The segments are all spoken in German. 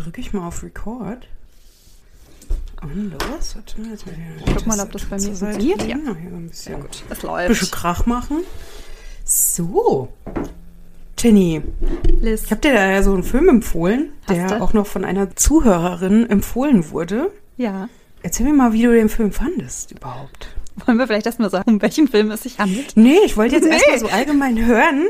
drücke ich mal auf Record. Und los, warte mal, jetzt mal hier Guck mal, ob das bei mir funktioniert. Ja. Ja, hier ein bisschen, Sehr gut, das ein bisschen läuft. Krach machen. So. Jenny, Liz, ich habe dir da ja so einen Film empfohlen, Hast der du? auch noch von einer Zuhörerin empfohlen wurde. ja. Erzähl mir mal, wie du den Film fandest überhaupt. Wollen wir vielleicht erstmal sagen, um welchen Film es sich handelt? Nee, ich wollte jetzt Nee. erstmal so allgemein hören,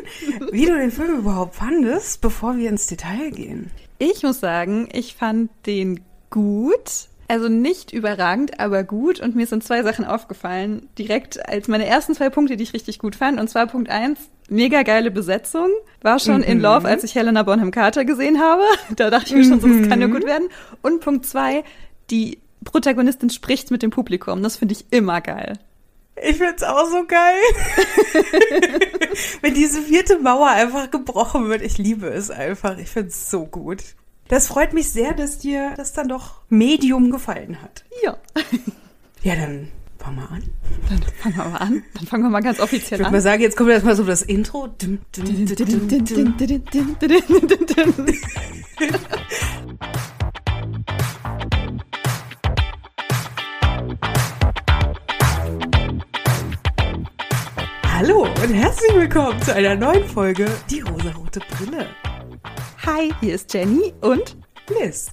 wie du den Film überhaupt fandest, bevor wir ins Detail gehen. Ich muss sagen, ich fand den gut. Also nicht überragend, aber gut. Und mir sind zwei Sachen aufgefallen, direkt als meine ersten zwei Punkte, die ich richtig gut fand. Und zwar Punkt eins, mega geile Besetzung. War schon in Mhm. Love, als ich Helena Bonham Carter gesehen habe. Da dachte ich mir schon, so, das kann nur gut werden. Und Punkt zwei, die Protagonistin spricht mit dem Publikum. Das finde ich immer geil. Ich find's auch so geil. Wenn diese vierte Mauer einfach gebrochen wird, ich liebe es einfach. Ich find's so gut. Das freut mich sehr, dass dir das dann doch Medium gefallen hat. Ja. Ja, dann fang mal an. Dann fangen wir mal an. Dann fangen wir mal ganz Ich offiziell würde an. mal sagen, jetzt kommt erstmal so das Intro. Dim, dim, dim, Hallo und herzlich willkommen zu einer neuen Folge Die rosarote Brille. Hi, hier ist Jenny und Liz.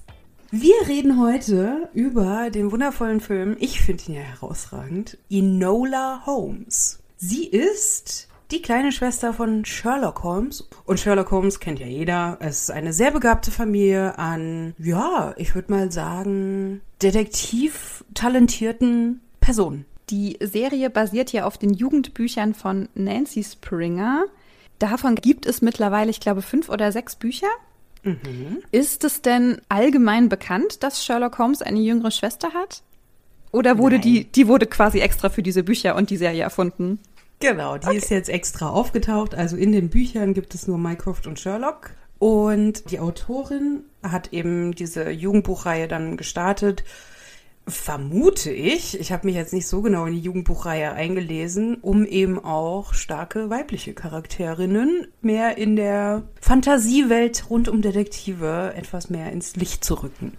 Wir reden heute über den wundervollen Film, ich finde ihn ja herausragend, Enola Holmes. Sie ist die kleine Schwester von Sherlock Holmes. Und Sherlock Holmes kennt ja jeder. Es ist eine sehr begabte Familie an, ja, ich würde mal sagen, detektiv-talentierten Personen. Die Serie basiert ja auf den Jugendbüchern von Nancy Springer. Davon gibt es mittlerweile, ich glaube, fünf oder sechs Bücher. Ist es denn allgemein bekannt, dass Sherlock Holmes eine jüngere Schwester hat? Oder wurde Nein. die, die wurde quasi extra für diese Bücher und die Serie erfunden? Genau, die ist jetzt extra aufgetaucht. Also in den Büchern gibt es nur Mycroft und Sherlock. Und die Autorin hat eben diese Jugendbuchreihe dann gestartet. Vermute ich, ich habe mich jetzt nicht so genau in die Jugendbuchreihe eingelesen, um eben auch starke weibliche Charakterinnen mehr in der Fantasiewelt rund um Detektive etwas mehr ins Licht zu rücken.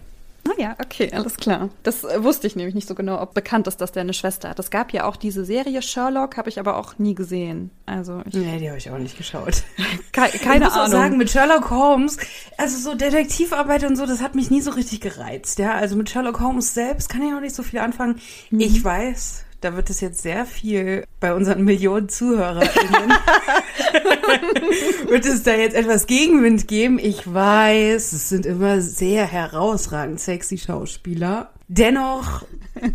Ah ja, okay, alles klar. Das äh, wusste ich nämlich nicht so genau, ob bekannt ist, dass der eine Schwester hat. Es gab ja auch diese Serie Sherlock, habe ich aber auch nie gesehen. Also ich, Nee, die habe ich auch nicht geschaut. ke keine ich muss Ahnung. auch sagen, mit Sherlock Holmes, also so Detektivarbeit und so, das hat mich nie so richtig gereizt, ja. Also mit Sherlock Holmes selbst kann ich auch nicht so viel anfangen. Mhm. Ich weiß, da wird es jetzt sehr viel bei unseren Millionen ZuhörerInnen, wird es da jetzt etwas Gegenwind geben. Ich weiß, es sind immer sehr herausragend sexy Schauspieler. Dennoch,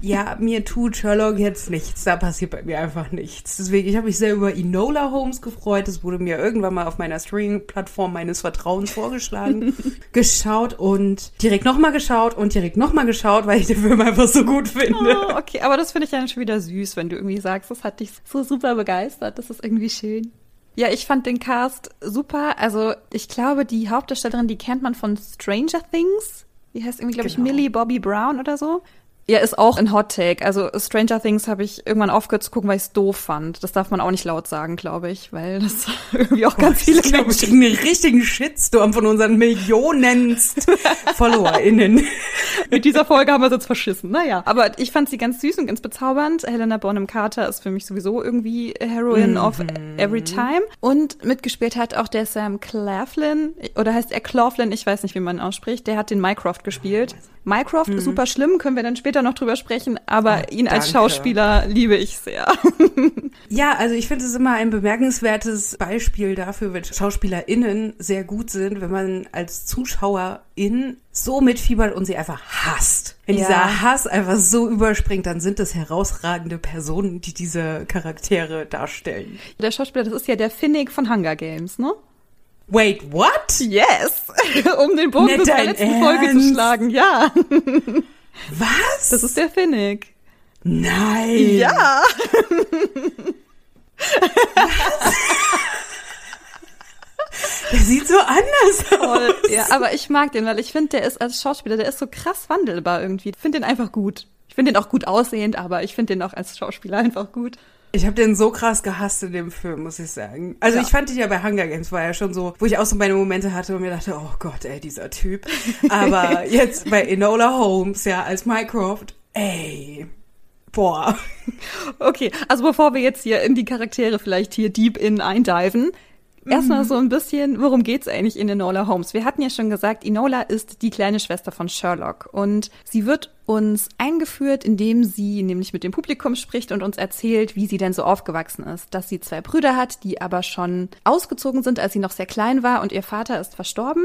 ja, mir tut Sherlock jetzt nichts. Da passiert bei mir einfach nichts. Deswegen, ich habe mich sehr über Enola Holmes gefreut. Das wurde mir irgendwann mal auf meiner Streaming-Plattform meines Vertrauens vorgeschlagen. geschaut und direkt nochmal geschaut und direkt nochmal geschaut, weil ich den Film einfach so gut finde. Oh, okay, aber das finde ich dann schon wieder süß, wenn du irgendwie sagst, das hat dich so super begeistert. Das ist irgendwie schön. Ja, ich fand den Cast super. Also, ich glaube, die Hauptdarstellerin, die kennt man von Stranger Things. Die heißt irgendwie, glaube ich, Genau. Millie Bobby Brown oder so. Ja, ist auch ein Hot Take. Also Stranger Things habe ich irgendwann aufgehört zu gucken, weil ich es doof fand. Das darf man auch nicht laut sagen, glaube ich, weil das irgendwie auch ganz viele ich glaube, ich kriegen einen richtigen Shitstorm von unseren Millionenst FollowerInnen. Mit dieser Folge haben wir es jetzt verschissen. Naja, aber ich fand sie ganz süß und ganz bezaubernd. Helena Bonham Carter ist für mich sowieso irgendwie Heroine of Every Time. Und mitgespielt hat auch der Sam Claflin, oder heißt er Claflin, ich weiß nicht, wie man ihn ausspricht. Der hat den Mycroft gespielt. Mycroft, super schlimm, können wir dann später noch drüber sprechen, aber Oh, ihn als danke. Schauspieler liebe ich sehr. Ja, also ich finde es immer ein bemerkenswertes Beispiel dafür, wenn SchauspielerInnen sehr gut sind, wenn man als Zuschauerin so mitfiebert und sie einfach hasst. Wenn Ja. dieser Hass einfach so überspringt, dann sind das herausragende Personen, die diese Charaktere darstellen. Der Schauspieler, das ist ja der Finnick von Hunger Games, ne? Wait, what? Yes! um den Bogen Nicht dein letzten Folge zu Ernst? schlagen, ja. Was? Das ist der Finnick. Nein. Ja! Der sieht so anders aus. Voll. Ja, aber ich mag den, weil ich finde, der ist als Schauspieler, der ist so krass wandelbar irgendwie. Ich finde den einfach gut. Ich finde den auch gut aussehend, aber ich finde den auch als Schauspieler einfach gut. Ich habe den so krass gehasst in dem Film, muss ich sagen. Also ja. ich fand ihn ja bei Hunger Games war ja schon so, wo ich auch so meine Momente hatte und mir dachte, oh Gott, ey, dieser Typ. Aber jetzt bei Enola Holmes, ja, als Mycroft, ey, boah. Okay, also bevor wir jetzt hier in die Charaktere vielleicht hier deep in eindiven, Erstmal mhm. so ein bisschen, worum geht's eigentlich in Enola Holmes? Wir hatten ja schon gesagt, Enola ist die kleine Schwester von Sherlock und sie wird uns eingeführt, indem sie nämlich mit dem Publikum spricht und uns erzählt, wie sie denn so aufgewachsen ist. Dass sie zwei Brüder hat, die aber schon ausgezogen sind, als sie noch sehr klein war und ihr Vater ist verstorben.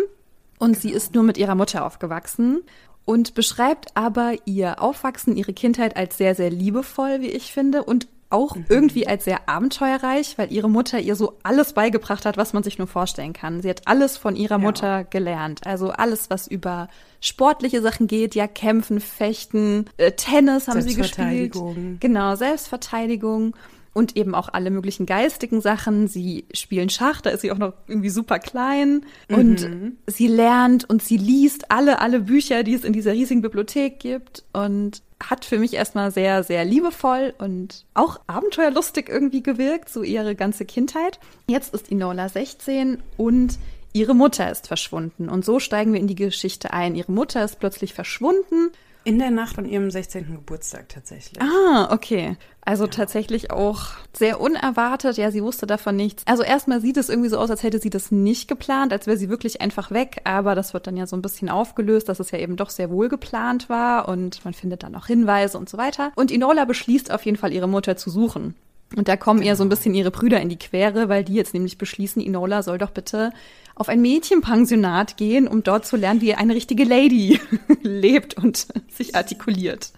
Und sie ist nur mit ihrer Mutter aufgewachsen und beschreibt aber ihr Aufwachsen, ihre Kindheit als sehr, sehr liebevoll, wie ich finde, und auch mhm. irgendwie als sehr abenteuerreich, weil ihre Mutter ihr so alles beigebracht hat, was man sich nur vorstellen kann. Sie hat alles von ihrer ja. Mutter gelernt. Also alles, was über sportliche Sachen geht, ja, kämpfen, fechten, äh, Tennis haben sie gespielt. Genau, Selbstverteidigung und eben auch alle möglichen geistigen Sachen. Sie spielen Schach, da ist sie auch noch irgendwie super klein und mhm. sie lernt und sie liest alle, alle Bücher, die es in dieser riesigen Bibliothek gibt und hat für mich erstmal sehr, sehr liebevoll und auch abenteuerlustig irgendwie gewirkt, so ihre ganze Kindheit. Jetzt ist Inola 16 und ihre Mutter ist verschwunden. Und so steigen wir in die Geschichte ein. Ihre Mutter ist plötzlich verschwunden in der Nacht von ihrem 16. Geburtstag tatsächlich. Ah, okay. Also ja. tatsächlich auch sehr unerwartet. Ja, sie wusste davon nichts. Also erstmal sieht es irgendwie so aus, als hätte sie das nicht geplant, als wäre sie wirklich einfach weg. Aber das wird dann ja so ein bisschen aufgelöst, dass es ja eben doch sehr wohl geplant war und man findet dann auch Hinweise und so weiter. Und Inola beschließt auf jeden Fall, ihre Mutter zu suchen. Und da kommen genau. ihr so ein genau. bisschen ihre Brüder in die Quere, weil die jetzt nämlich beschließen, Inola soll doch bitte auf ein Mädchenpensionat gehen, um dort zu lernen, wie eine richtige Lady lebt und sich artikuliert.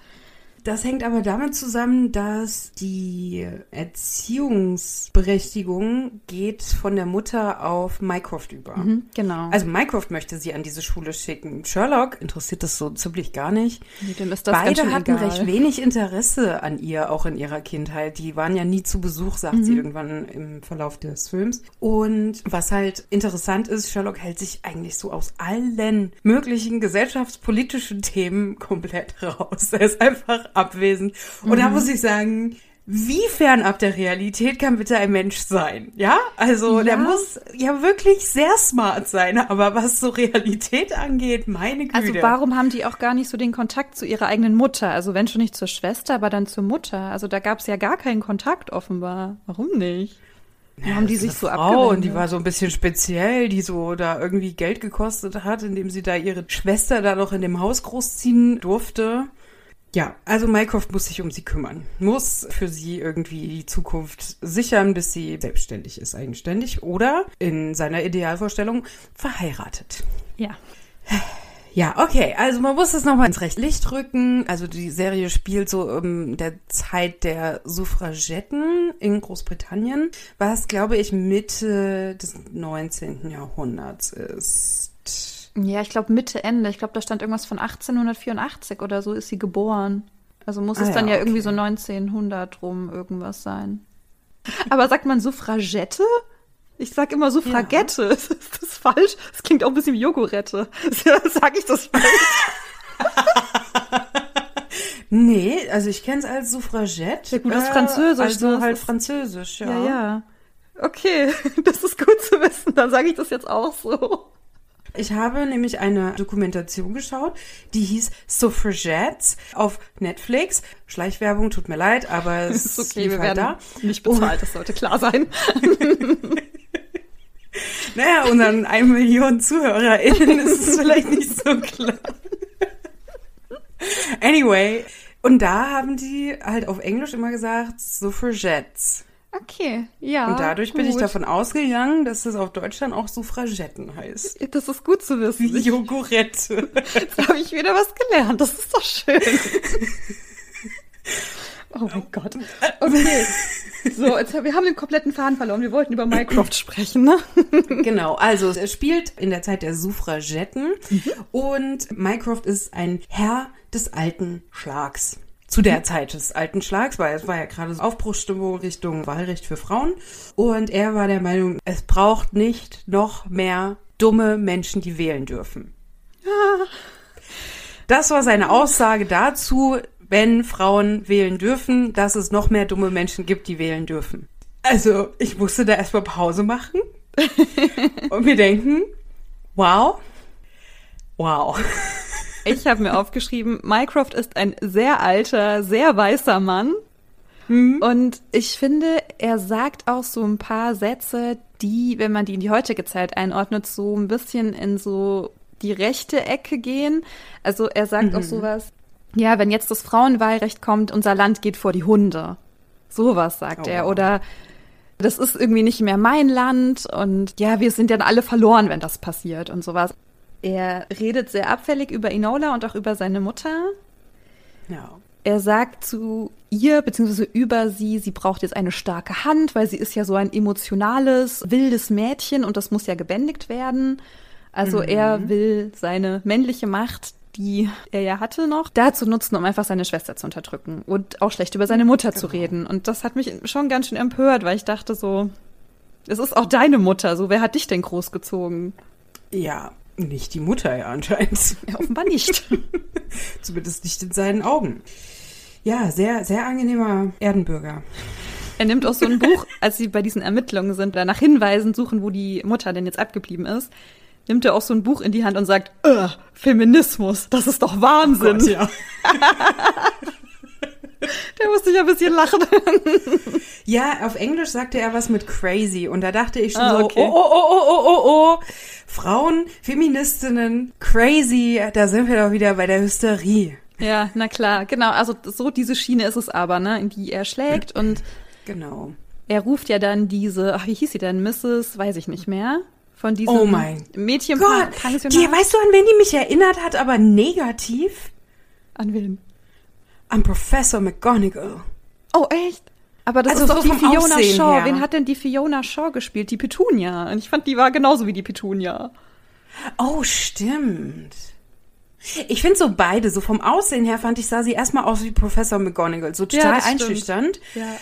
Das hängt aber damit zusammen, dass die Erziehungsberechtigung geht von der Mutter auf Mycroft über. Mhm, genau. Also Mycroft möchte sie an diese Schule schicken. Sherlock interessiert das so ziemlich gar nicht. Dem ist das Beide hatten egal. recht wenig Interesse an ihr, auch in ihrer Kindheit. Die waren ja nie zu Besuch, sagt mhm. sie irgendwann im Verlauf des Films. Und was halt interessant ist, Sherlock hält sich eigentlich so aus allen möglichen gesellschaftspolitischen Themen komplett raus. Er ist einfach abwesend. Und mhm. da muss ich sagen, wie fernab der Realität kann bitte ein Mensch sein? Ja, also ja. der muss ja wirklich sehr smart sein, aber was so Realität angeht, meine Güte. Also warum haben die auch gar nicht so den Kontakt zu ihrer eigenen Mutter? Also wenn schon nicht zur Schwester, aber dann zur Mutter. Also da gab es ja gar keinen Kontakt offenbar. Warum nicht? Ja, haben die sich so Frau und die war so ein bisschen speziell, die so da irgendwie Geld gekostet hat, indem sie da ihre Schwester da noch in dem Haus großziehen durfte. Ja, also Mycroft muss sich um sie kümmern, muss für sie irgendwie die Zukunft sichern, bis sie selbstständig ist, eigenständig oder in seiner Idealvorstellung verheiratet. Ja. Ja, okay, also man muss das nochmal ins rechte Licht rücken. Also die Serie spielt so in der Zeit der Suffragetten in Großbritannien, was glaube ich Mitte des 19. Jahrhunderts ist. Ja, ich glaube Mitte, Ende. Ich glaube, da stand irgendwas von 1884 oder so ist sie geboren. Also muss ah, es dann ja, ja okay. irgendwie so 1900 rum irgendwas sein. Aber sagt man Suffragette? Ich sag immer Suffragette. Ja. Ist das falsch? Das klingt auch ein bisschen wie Jogurette. sag ich das falsch? nee, also ich kenne es als Suffragette. Ja gut, das ist Französisch. Äh, also halt Französisch, ja. Ja, ja. Okay, das ist gut zu wissen. Dann sage ich das jetzt auch so. Ich habe nämlich eine Dokumentation geschaut, die hieß Suffragettes auf Netflix. Schleichwerbung, tut mir leid, aber es ist okay, wir halt werden da. nicht bezahlt, das sollte klar sein. naja, unseren 1 Million ZuhörerInnen ist es vielleicht nicht so klar. anyway, und da haben die halt auf Englisch immer gesagt Suffragettes. Okay, ja. Und dadurch gut. bin ich davon ausgegangen, dass es auf Deutschland auch Suffragetten heißt. Das ist gut zu wissen. Jogurette. Jetzt habe ich wieder was gelernt. Das ist doch schön. Oh mein Gott. Okay. So, jetzt, wir haben den kompletten Faden verloren. Wir wollten über Mycroft sprechen, ne? Genau. Also, es spielt in der Zeit der Suffragetten mhm. und Mycroft ist ein Herr des alten Schlags zu der Zeit des alten Schlags, weil es war ja gerade so Aufbruchsstimmung Richtung Wahlrecht für Frauen. Und er war der Meinung, es braucht nicht noch mehr dumme Menschen, die wählen dürfen. Das war seine Aussage dazu, wenn Frauen wählen dürfen, dass es noch mehr dumme Menschen gibt, die wählen dürfen. Also, ich musste da erstmal Pause machen und mir denken, wow, wow. Ich habe mir aufgeschrieben, Mycroft ist ein sehr alter, sehr weißer Mann. Mhm. Und ich finde, er sagt auch so ein paar Sätze, die, wenn man die in die heutige Zeit einordnet, so ein bisschen in so die rechte Ecke gehen. Also er sagt mhm. auch sowas, ja, wenn jetzt das Frauenwahlrecht kommt, unser Land geht vor die Hunde. Sowas sagt oh. er. Oder das ist irgendwie nicht mehr mein Land und ja, wir sind dann alle verloren, wenn das passiert und sowas. Er redet sehr abfällig über Enola und auch über seine Mutter. Ja. Er sagt zu ihr, beziehungsweise über sie, sie braucht jetzt eine starke Hand, weil sie ist ja so ein emotionales, wildes Mädchen und das muss ja gebändigt werden. Also mhm. er will seine männliche Macht, die er ja hatte noch, dazu nutzen, um einfach seine Schwester zu unterdrücken und auch schlecht über seine Mutter genau. zu reden. Und das hat mich schon ganz schön empört, weil ich dachte so, es ist auch deine Mutter, so wer hat dich denn großgezogen? Ja, nicht die Mutter ja anscheinend. Ja, offenbar nicht. Zumindest nicht in seinen Augen. Ja, sehr, sehr angenehmer Erdenbürger. Er nimmt auch so ein Buch, als sie bei diesen Ermittlungen sind, da nach Hinweisen suchen, wo die Mutter denn jetzt abgeblieben ist, nimmt er auch so ein Buch in die Hand und sagt, Feminismus, das ist doch Wahnsinn. Oh Gott, ja. Der musste ich ein bisschen lachen. ja, auf Englisch sagte er was mit crazy und da dachte ich schon ah, okay. so, oh, oh, oh, oh, oh, oh, Frauen, Feministinnen, crazy, da sind wir doch wieder bei der Hysterie. Ja, na klar, genau. Also so diese Schiene ist es aber, ne, in die er schlägt und genau. Er ruft ja dann diese, ach, wie hieß sie denn, Mrs. Weiß ich nicht mehr. Von diesem oh mein Mädchen Gott, die, weißt du, an wen die mich erinnert hat, aber negativ? An wen? An Professor McGonagall. Oh, echt? Aber das also ist doch so die Fiona Aussehen Shaw. Her. Wen hat denn die Fiona Shaw gespielt? Die Petunia. Und ich fand, die war genauso wie die Petunia. Oh, stimmt. Ich finde so beide, so vom Aussehen her fand ich, sah sie erstmal aus wie Professor McGonagall. So total ja, einschüchternd. Ja.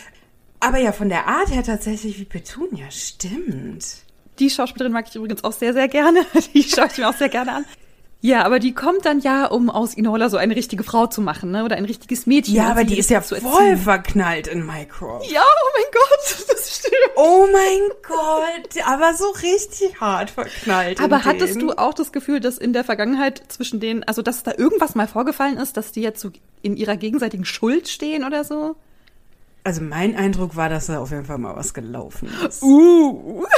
Aber ja, von der Art her tatsächlich wie Petunia. Stimmt. Die Schauspielerin mag ich übrigens auch sehr, sehr gerne. Die schaue ich mir auch sehr gerne an. Ja, aber die kommt dann ja, um aus Inola so eine richtige Frau zu machen, ne? Oder ein richtiges Mädchen. Ja, aber die ist ja voll verknallt in Micro. Ja, oh mein Gott, das stimmt. Oh mein Gott, aber so richtig hart verknallt. Aber hattest den. du auch das Gefühl, dass in der Vergangenheit zwischen denen, also dass da irgendwas mal vorgefallen ist, dass die jetzt so in ihrer gegenseitigen Schuld stehen oder so? Also mein Eindruck war, dass da auf jeden Fall mal was gelaufen ist. Uh.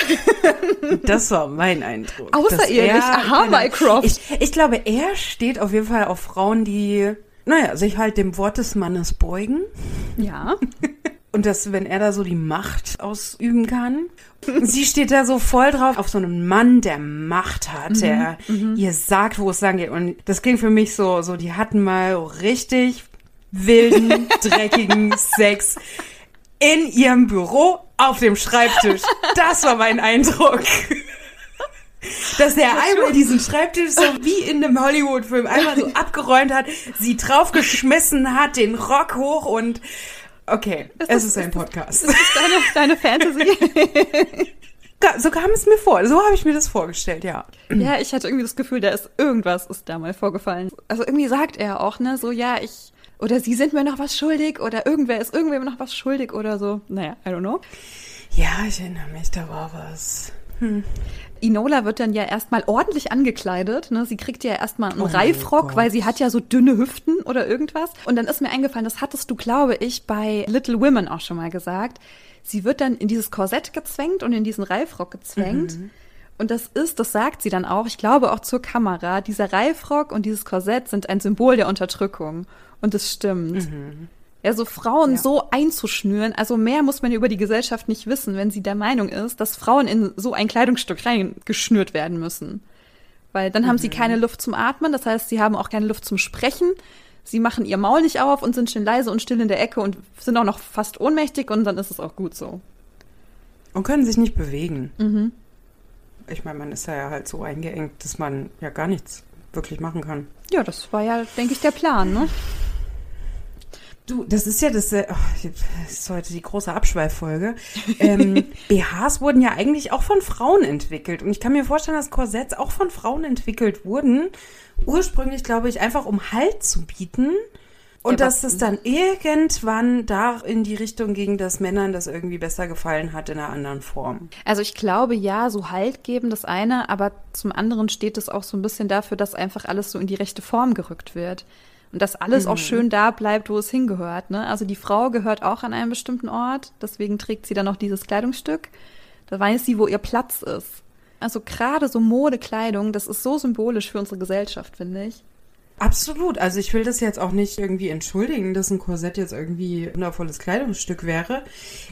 Das war mein Eindruck. Außerehelich, aha, Mycroft. Ich, ich glaube, er steht auf jeden Fall auf Frauen, die, naja, sich halt dem Wort des Mannes beugen. Ja. Und dass, wenn er da so die Macht ausüben kann. Sie steht da so voll drauf auf so einen Mann, der Macht hat, mhm, der mhm. ihr sagt, wo es lang geht. Und das klingt für mich so, so, die hatten mal richtig wilden, dreckigen Sex in ihrem Büro auf dem Schreibtisch. Das war mein Eindruck. Dass er einmal diesen Schreibtisch so wie in einem Hollywood-Film einmal so abgeräumt hat, sie draufgeschmissen hat, den Rock hoch und okay, ist es ist ein Podcast. Ist das deine, deine Fantasy? so kam es mir vor. So habe ich mir das vorgestellt, ja. Ja, ich hatte irgendwie das Gefühl, da ist irgendwas ist da mal vorgefallen. Also irgendwie sagt er auch, ne, so ja, ich oder sie sind mir noch was schuldig oder irgendwer ist irgendwem noch was schuldig oder so. Naja, I don't know. Ja, ich erinnere mich, da war was. Hm. Inola wird dann ja erstmal ordentlich angekleidet. Ne? Sie kriegt ja erstmal einen oh Reifrock, weil sie hat ja so dünne Hüften oder irgendwas. Und dann ist mir eingefallen, das hattest du, glaube ich, bei Little Women auch schon mal gesagt. Sie wird dann in dieses Korsett gezwängt und in diesen Reifrock gezwängt. Mhm. Und das ist, das sagt sie dann auch, ich glaube auch zur Kamera, dieser Reifrock und dieses Korsett sind ein Symbol der Unterdrückung. Und es stimmt. Mhm. Ja, so Frauen ja. so einzuschnüren, also mehr muss man über die Gesellschaft nicht wissen, wenn sie der Meinung ist, dass Frauen in so ein Kleidungsstück reingeschnürt werden müssen. Weil dann mhm. haben sie mhm. keine Luft zum Atmen, das heißt, sie haben auch keine Luft zum Sprechen. Sie machen ihr Maul nicht auf und sind schön leise und still in der Ecke und sind auch noch fast ohnmächtig und dann ist es auch gut so. Und können sich nicht bewegen. Mhm. Ich meine, man ist ja halt so eingeengt, dass man ja gar nichts wirklich machen kann. Ja, das war ja, denke ich, der Plan, ne? Du, das ist ja das, äh, oh, das ist heute die große Abschweiffolge. Ähm, BHs wurden ja eigentlich auch von Frauen entwickelt. Und ich kann mir vorstellen, dass Korsetts auch von Frauen entwickelt wurden. Ursprünglich, glaube ich, einfach um Halt zu bieten. Und ja, dass es dann irgendwann da in die Richtung ging, dass Männern das irgendwie besser gefallen hat in einer anderen Form. Also ich glaube ja, so Halt geben das eine, aber zum anderen steht es auch so ein bisschen dafür, dass einfach alles so in die rechte Form gerückt wird. Und dass alles mhm. auch schön da bleibt, wo es hingehört. Ne? Also die Frau gehört auch an einen bestimmten Ort, deswegen trägt sie dann noch dieses Kleidungsstück. Da weiß sie, wo ihr Platz ist. Also gerade so Modekleidung, das ist so symbolisch für unsere Gesellschaft, finde ich. Absolut. Also ich will das jetzt auch nicht irgendwie entschuldigen, dass ein Korsett jetzt irgendwie ein wundervolles Kleidungsstück wäre.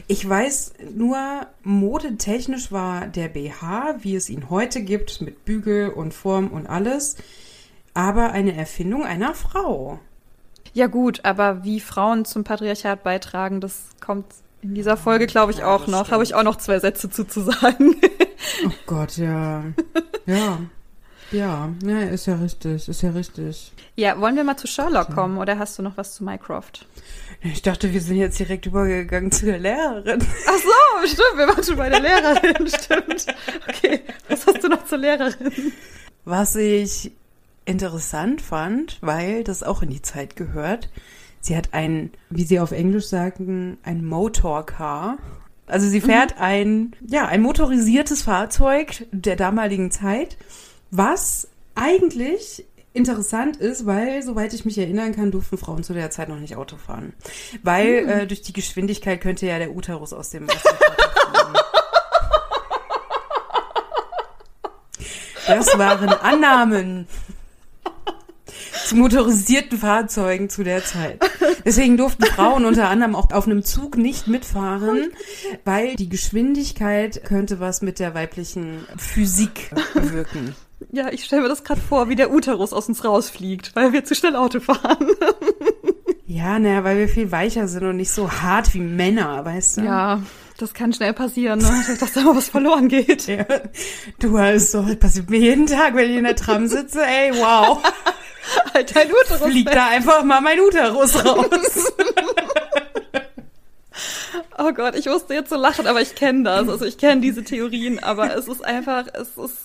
Ich weiß nur, modetechnisch war der BH, wie es ihn heute gibt, mit Bügel und Form und alles, aber eine Erfindung einer Frau. Ja gut, aber wie Frauen zum Patriarchat beitragen, das kommt in dieser Folge, glaube ich, ja, auch noch. Habe ich auch noch zwei Sätze zu, zu sagen. oh Gott, ja. Ja. Ja, ja, ist ja richtig, ist ja richtig. Ja, wollen wir mal zu Sherlock ja. kommen oder hast du noch was zu Mycroft? Ich dachte, wir sind jetzt direkt übergegangen zu der Lehrerin. Ach so, stimmt, wir waren schon bei der Lehrerin, stimmt. Okay, was hast du noch zur Lehrerin? Was ich interessant fand, weil das auch in die Zeit gehört. Sie hat ein, wie sie auf Englisch sagen, ein Motorcar. Also sie fährt mhm. ein, ja, ein motorisiertes Fahrzeug der damaligen Zeit was eigentlich interessant ist, weil, soweit ich mich erinnern kann, durften Frauen zu der Zeit noch nicht Auto fahren. Weil hm. äh, durch die Geschwindigkeit könnte ja der Uterus aus dem, aus dem Das waren Annahmen zu motorisierten Fahrzeugen zu der Zeit. Deswegen durften Frauen unter anderem auch auf einem Zug nicht mitfahren, weil die Geschwindigkeit könnte was mit der weiblichen Physik bewirken. Ja, ich stelle mir das gerade vor, wie der Uterus aus uns rausfliegt, weil wir zu schnell Auto fahren. ja, naja, weil wir viel weicher sind und nicht so hart wie Männer, weißt du? Ja, das kann schnell passieren, ne? dass da mal was verloren geht. Ja. Du also, das passiert mir jeden Tag, wenn ich in der Tram sitze, ey, wow. halt dein Uterus Fliegt weg. da einfach mal mein Uterus raus. oh Gott, ich musste jetzt so lachen, aber ich kenne das. Also ich kenne diese Theorien, aber es ist einfach, es ist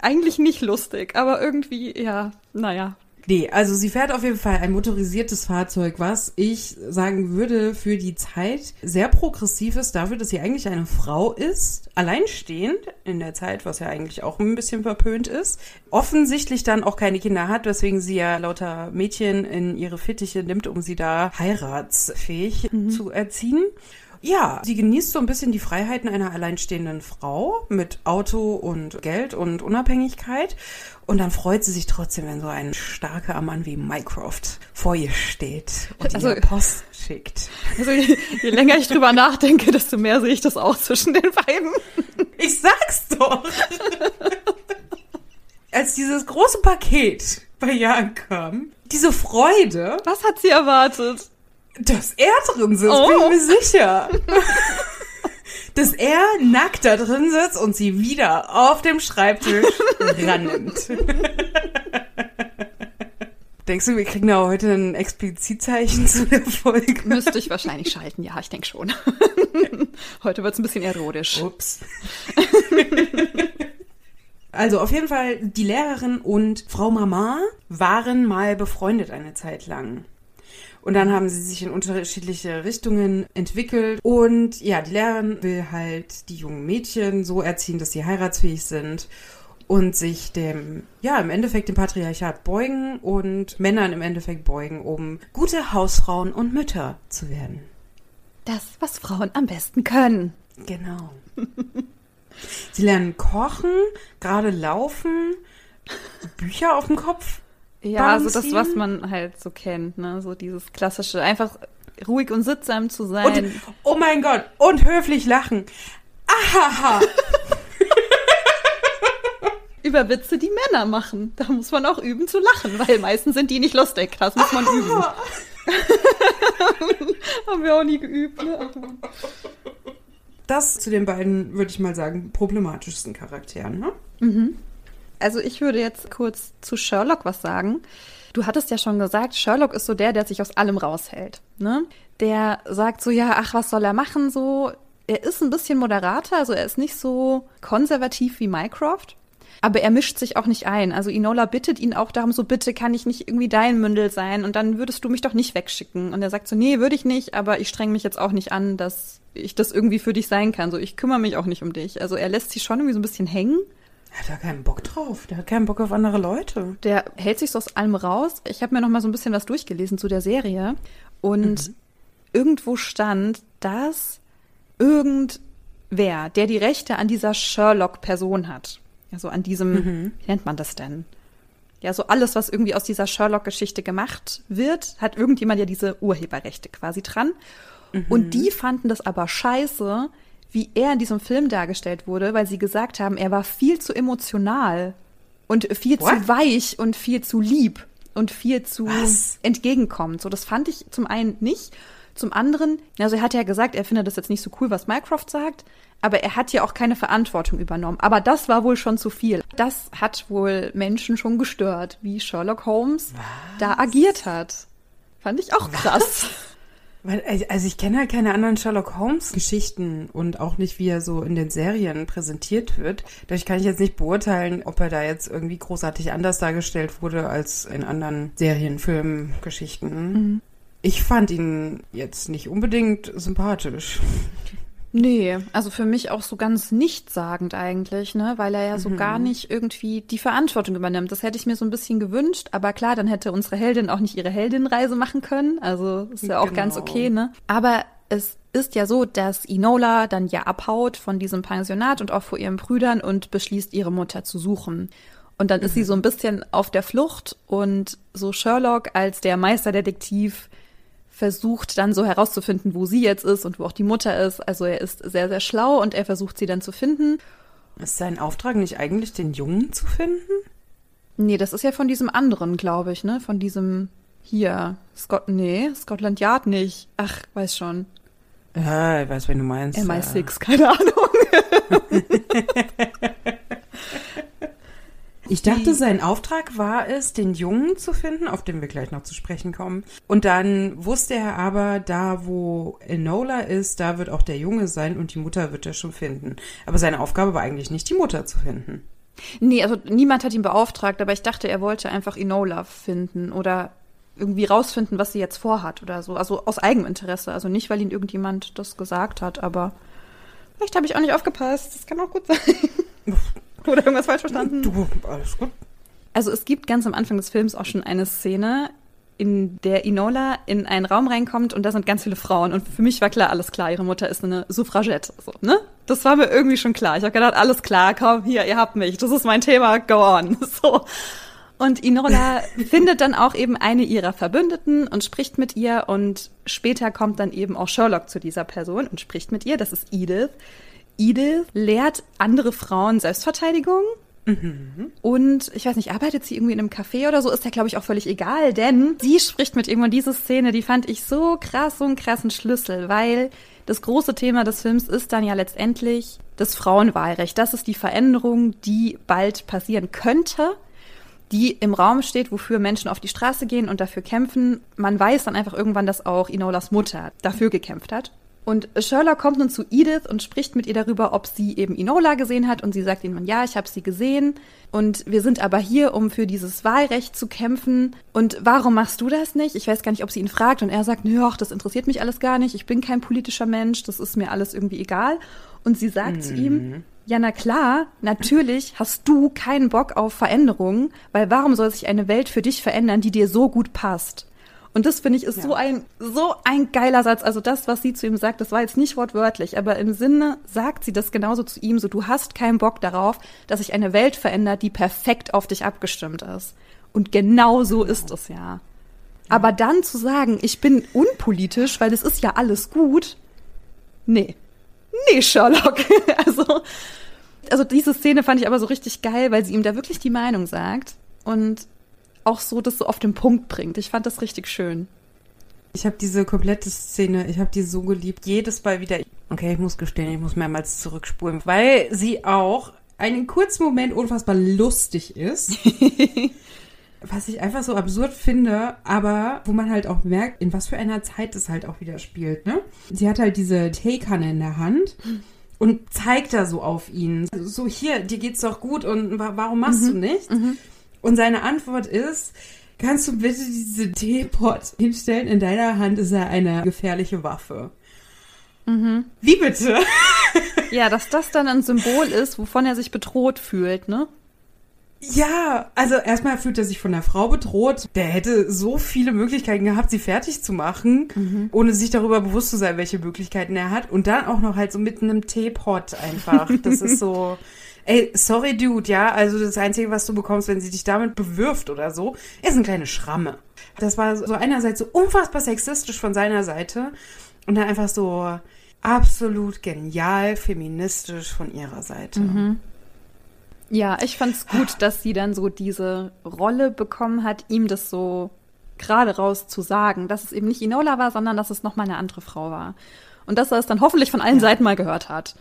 eigentlich nicht lustig, aber irgendwie, ja, naja. Nee, also sie fährt auf jeden Fall ein motorisiertes Fahrzeug, was ich sagen würde für die Zeit sehr progressiv ist, dafür, dass sie eigentlich eine Frau ist, alleinstehend in der Zeit, was ja eigentlich auch ein bisschen verpönt ist, offensichtlich dann auch keine Kinder hat, weswegen sie ja lauter Mädchen in ihre Fittiche nimmt, um sie da heiratsfähig mhm. zu erziehen. Ja, sie genießt so ein bisschen die Freiheiten einer alleinstehenden Frau mit Auto und Geld und Unabhängigkeit. Und dann freut sie sich trotzdem, wenn so ein starker Mann wie Mycroft vor ihr steht und also, ihr Post schickt. Also je, je länger ich drüber nachdenke, desto mehr sehe ich das auch zwischen den beiden. Ich sag's doch. Als dieses große Paket bei Jan kam, diese Freude. Was hat sie erwartet? Dass er drin sitzt, oh. bin ich mir sicher. Dass er nackt da drin sitzt und sie wieder auf dem Schreibtisch rannimmt. Denkst du, wir kriegen da heute ein Explizitzeichen zu der Folge? Müsste ich wahrscheinlich schalten, ja, ich denke schon. heute wird es ein bisschen erotisch. Ups. Also auf jeden Fall, die Lehrerin und Frau Mama waren mal befreundet eine Zeit lang. Und dann haben sie sich in unterschiedliche Richtungen entwickelt. Und ja, die Lehrerin will halt die jungen Mädchen so erziehen, dass sie heiratsfähig sind und sich dem, ja, im Endeffekt dem Patriarchat beugen und Männern im Endeffekt beugen, um gute Hausfrauen und Mütter zu werden. Das, was Frauen am besten können. Genau. Sie lernen kochen, gerade laufen, Bücher auf dem Kopf ja, also das, was man halt so kennt, ne? So dieses klassische, einfach ruhig und sittsam zu sein. Und, oh mein Gott, und höflich lachen. Ahaha. Über Witze, die Männer machen. Da muss man auch üben zu lachen, weil meistens sind die nicht lustig. Das muss man üben. Haben wir auch nie geübt, ne? Das zu den beiden, würde ich mal sagen, problematischsten Charakteren, ne? Mhm. Also ich würde jetzt kurz zu Sherlock was sagen. Du hattest ja schon gesagt, Sherlock ist so der, der sich aus allem raushält. Ne? Der sagt so, ja, ach, was soll er machen? So, er ist ein bisschen moderater, also er ist nicht so konservativ wie Mycroft. Aber er mischt sich auch nicht ein. Also Inola bittet ihn auch darum, so bitte kann ich nicht irgendwie dein Mündel sein und dann würdest du mich doch nicht wegschicken. Und er sagt so, nee, würde ich nicht, aber ich streng mich jetzt auch nicht an, dass ich das irgendwie für dich sein kann. So, ich kümmere mich auch nicht um dich. Also er lässt sich schon irgendwie so ein bisschen hängen. Er hat da keinen Bock drauf. Der hat keinen Bock auf andere Leute. Der hält sich so aus allem raus. Ich habe mir noch mal so ein bisschen was durchgelesen zu der Serie und mhm. irgendwo stand, dass irgendwer, der die Rechte an dieser Sherlock-Person hat, also an diesem, mhm. wie nennt man das denn? Ja, so alles, was irgendwie aus dieser Sherlock-Geschichte gemacht wird, hat irgendjemand ja diese Urheberrechte quasi dran. Mhm. Und die fanden das aber scheiße, wie er in diesem Film dargestellt wurde, weil sie gesagt haben, er war viel zu emotional und viel What? zu weich und viel zu lieb und viel zu Was? entgegenkommend. So, das fand ich zum einen nicht. Zum anderen, also er hat ja gesagt, er findet das jetzt nicht so cool, was Mycroft sagt, aber er hat ja auch keine Verantwortung übernommen. Aber das war wohl schon zu viel. Das hat wohl Menschen schon gestört, wie Sherlock Holmes was? da agiert hat. Fand ich auch krass. Was? Also ich kenne halt keine anderen Sherlock Holmes Geschichten und auch nicht, wie er so in den Serien präsentiert wird. Dadurch kann ich jetzt nicht beurteilen, ob er da jetzt irgendwie großartig anders dargestellt wurde als in anderen Serien, Filmen, Geschichten. Mhm. Ich fand ihn jetzt nicht unbedingt sympathisch. Nee, also für mich auch so ganz nichtssagend eigentlich, ne, weil er ja so mhm. gar nicht irgendwie die Verantwortung übernimmt. Das hätte ich mir so ein bisschen gewünscht, aber klar, dann hätte unsere Heldin auch nicht ihre Heldinnenreise machen können. Also ist ja auch genau. ganz okay, ne? Aber es ist ja so, dass Inola dann ja abhaut von diesem Pensionat und auch vor ihren Brüdern und beschließt, ihre Mutter zu suchen. Und dann mhm. ist sie mhm. so ein bisschen auf der Flucht und so Sherlock als der Meisterdetektiv versucht dann so herauszufinden, wo sie jetzt ist und wo auch die Mutter ist. Also er ist sehr, sehr schlau und er versucht sie dann zu finden. Ist sein Auftrag nicht eigentlich, den Jungen zu finden? Nee, das ist ja von diesem anderen, glaube ich, ne? Von diesem hier. Scott, nee, Scotland Yard nicht. Ach, weiß schon. Ja, ich weiß, wen du meinst. MI6, keine Ahnung. Ich dachte, sein Auftrag war es, den Jungen zu finden, auf den wir gleich noch zu sprechen kommen. Und dann wusste er aber, da wo Enola ist, da wird auch der Junge sein und die Mutter wird er schon finden. Aber seine Aufgabe war eigentlich nicht, die Mutter zu finden. Nee, also niemand hat ihn beauftragt, aber ich dachte, er wollte einfach Enola finden oder irgendwie rausfinden, was sie jetzt vorhat oder so. Also aus Eigeninteresse. Also nicht, weil ihn irgendjemand das gesagt hat, aber vielleicht habe ich auch nicht aufgepasst. Das kann auch gut sein. Oder irgendwas falsch verstanden? Du, alles gut. Also es gibt ganz am Anfang des Films auch schon eine Szene, in der Inola in einen Raum reinkommt und da sind ganz viele Frauen. Und für mich war klar, alles klar, ihre Mutter ist eine Suffragette. So, ne? Das war mir irgendwie schon klar. Ich habe gedacht, alles klar, komm, hier, ihr habt mich. Das ist mein Thema, go on. So. Und Inola findet dann auch eben eine ihrer Verbündeten und spricht mit ihr. Und später kommt dann eben auch Sherlock zu dieser Person und spricht mit ihr. Das ist Edith. Edith lehrt andere Frauen Selbstverteidigung. Und ich weiß nicht, arbeitet sie irgendwie in einem Café oder so, ist ja, glaube ich, auch völlig egal, denn sie spricht mit irgendwann diese Szene, die fand ich so krass, so einen krassen Schlüssel, weil das große Thema des Films ist dann ja letztendlich das Frauenwahlrecht. Das ist die Veränderung, die bald passieren könnte, die im Raum steht, wofür Menschen auf die Straße gehen und dafür kämpfen. Man weiß dann einfach irgendwann, dass auch Inolas Mutter dafür gekämpft hat. Und Sherlock kommt nun zu Edith und spricht mit ihr darüber, ob sie eben Inola gesehen hat. Und sie sagt ihm, ja, ich habe sie gesehen. Und wir sind aber hier, um für dieses Wahlrecht zu kämpfen. Und warum machst du das nicht? Ich weiß gar nicht, ob sie ihn fragt. Und er sagt, nö, das interessiert mich alles gar nicht. Ich bin kein politischer Mensch. Das ist mir alles irgendwie egal. Und sie sagt mhm. zu ihm, mhm. Ja, na klar, natürlich hast du keinen Bock auf Veränderungen, weil warum soll sich eine Welt für dich verändern, die dir so gut passt? Und das finde ich ist ja. so ein so ein geiler Satz. Also das, was sie zu ihm sagt, das war jetzt nicht wortwörtlich, aber im Sinne sagt sie das genauso zu ihm. So, du hast keinen Bock darauf, dass sich eine Welt verändert, die perfekt auf dich abgestimmt ist. Und genau so ist es ja. Aber dann zu sagen, ich bin unpolitisch, weil es ist ja alles gut, nee. Nee, Sherlock. also, also diese Szene fand ich aber so richtig geil, weil sie ihm da wirklich die Meinung sagt. Und auch so das so auf den Punkt bringt. Ich fand das richtig schön. Ich habe diese komplette Szene, ich habe die so geliebt. Jedes Mal wieder. Okay, ich muss gestehen, ich muss mehrmals zurückspulen, weil sie auch einen kurzen Moment unfassbar lustig ist. was ich einfach so absurd finde, aber wo man halt auch merkt, in was für einer Zeit es halt auch wieder spielt, ne? Sie hat halt diese Teekanne in der Hand und zeigt da so auf ihn. So, hier, dir geht's doch gut und warum machst mhm. du nicht? Mhm. Und seine Antwort ist, kannst du bitte diese Teepot hinstellen? In deiner Hand ist er eine gefährliche Waffe. Mhm. Wie bitte? ja, dass das dann ein Symbol ist, wovon er sich bedroht fühlt, ne? Ja, also erstmal fühlt er sich von der Frau bedroht. Der hätte so viele Möglichkeiten gehabt, sie fertig zu machen, mhm. ohne sich darüber bewusst zu sein, welche Möglichkeiten er hat. Und dann auch noch halt so mit einem Teepot einfach. Das ist so. Ey, sorry, Dude, ja, also das Einzige, was du bekommst, wenn sie dich damit bewirft oder so, ist eine kleine Schramme. Das war so einerseits so unfassbar sexistisch von seiner Seite und dann einfach so absolut genial feministisch von ihrer Seite. Mhm. Ja, ich fand's gut, dass sie dann so diese Rolle bekommen hat, ihm das so gerade raus zu sagen, dass es eben nicht Inola war, sondern dass es nochmal eine andere Frau war. Und dass er es dann hoffentlich von allen ja. Seiten mal gehört hat.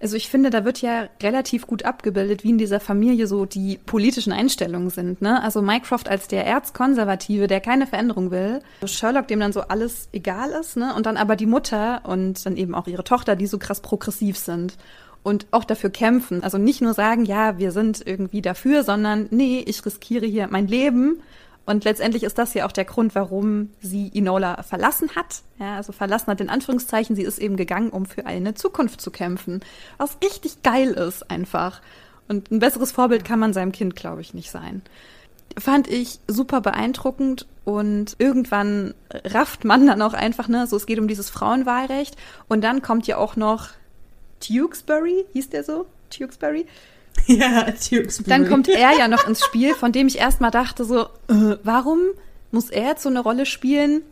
Also ich finde, da wird ja relativ gut abgebildet, wie in dieser Familie so die politischen Einstellungen sind. Ne? Also Mycroft als der Erzkonservative, der keine Veränderung will. Sherlock, dem dann so alles egal ist. Ne? Und dann aber die Mutter und dann eben auch ihre Tochter, die so krass progressiv sind und auch dafür kämpfen. Also nicht nur sagen, ja, wir sind irgendwie dafür, sondern nee, ich riskiere hier mein Leben. Und letztendlich ist das ja auch der Grund, warum sie Inola verlassen hat. Ja, also verlassen hat in Anführungszeichen. Sie ist eben gegangen, um für eine Zukunft zu kämpfen. Was richtig geil ist einfach. Und ein besseres Vorbild kann man seinem Kind, glaube ich, nicht sein. Fand ich super beeindruckend und irgendwann rafft man dann auch einfach, ne, so es geht um dieses Frauenwahlrecht und dann kommt ja auch noch Tewksbury, hieß der so? Tewksbury? Ja, Tewksbury. Dann kommt er ja noch ins Spiel, von dem ich erstmal dachte so, äh, warum muss er jetzt so eine Rolle spielen?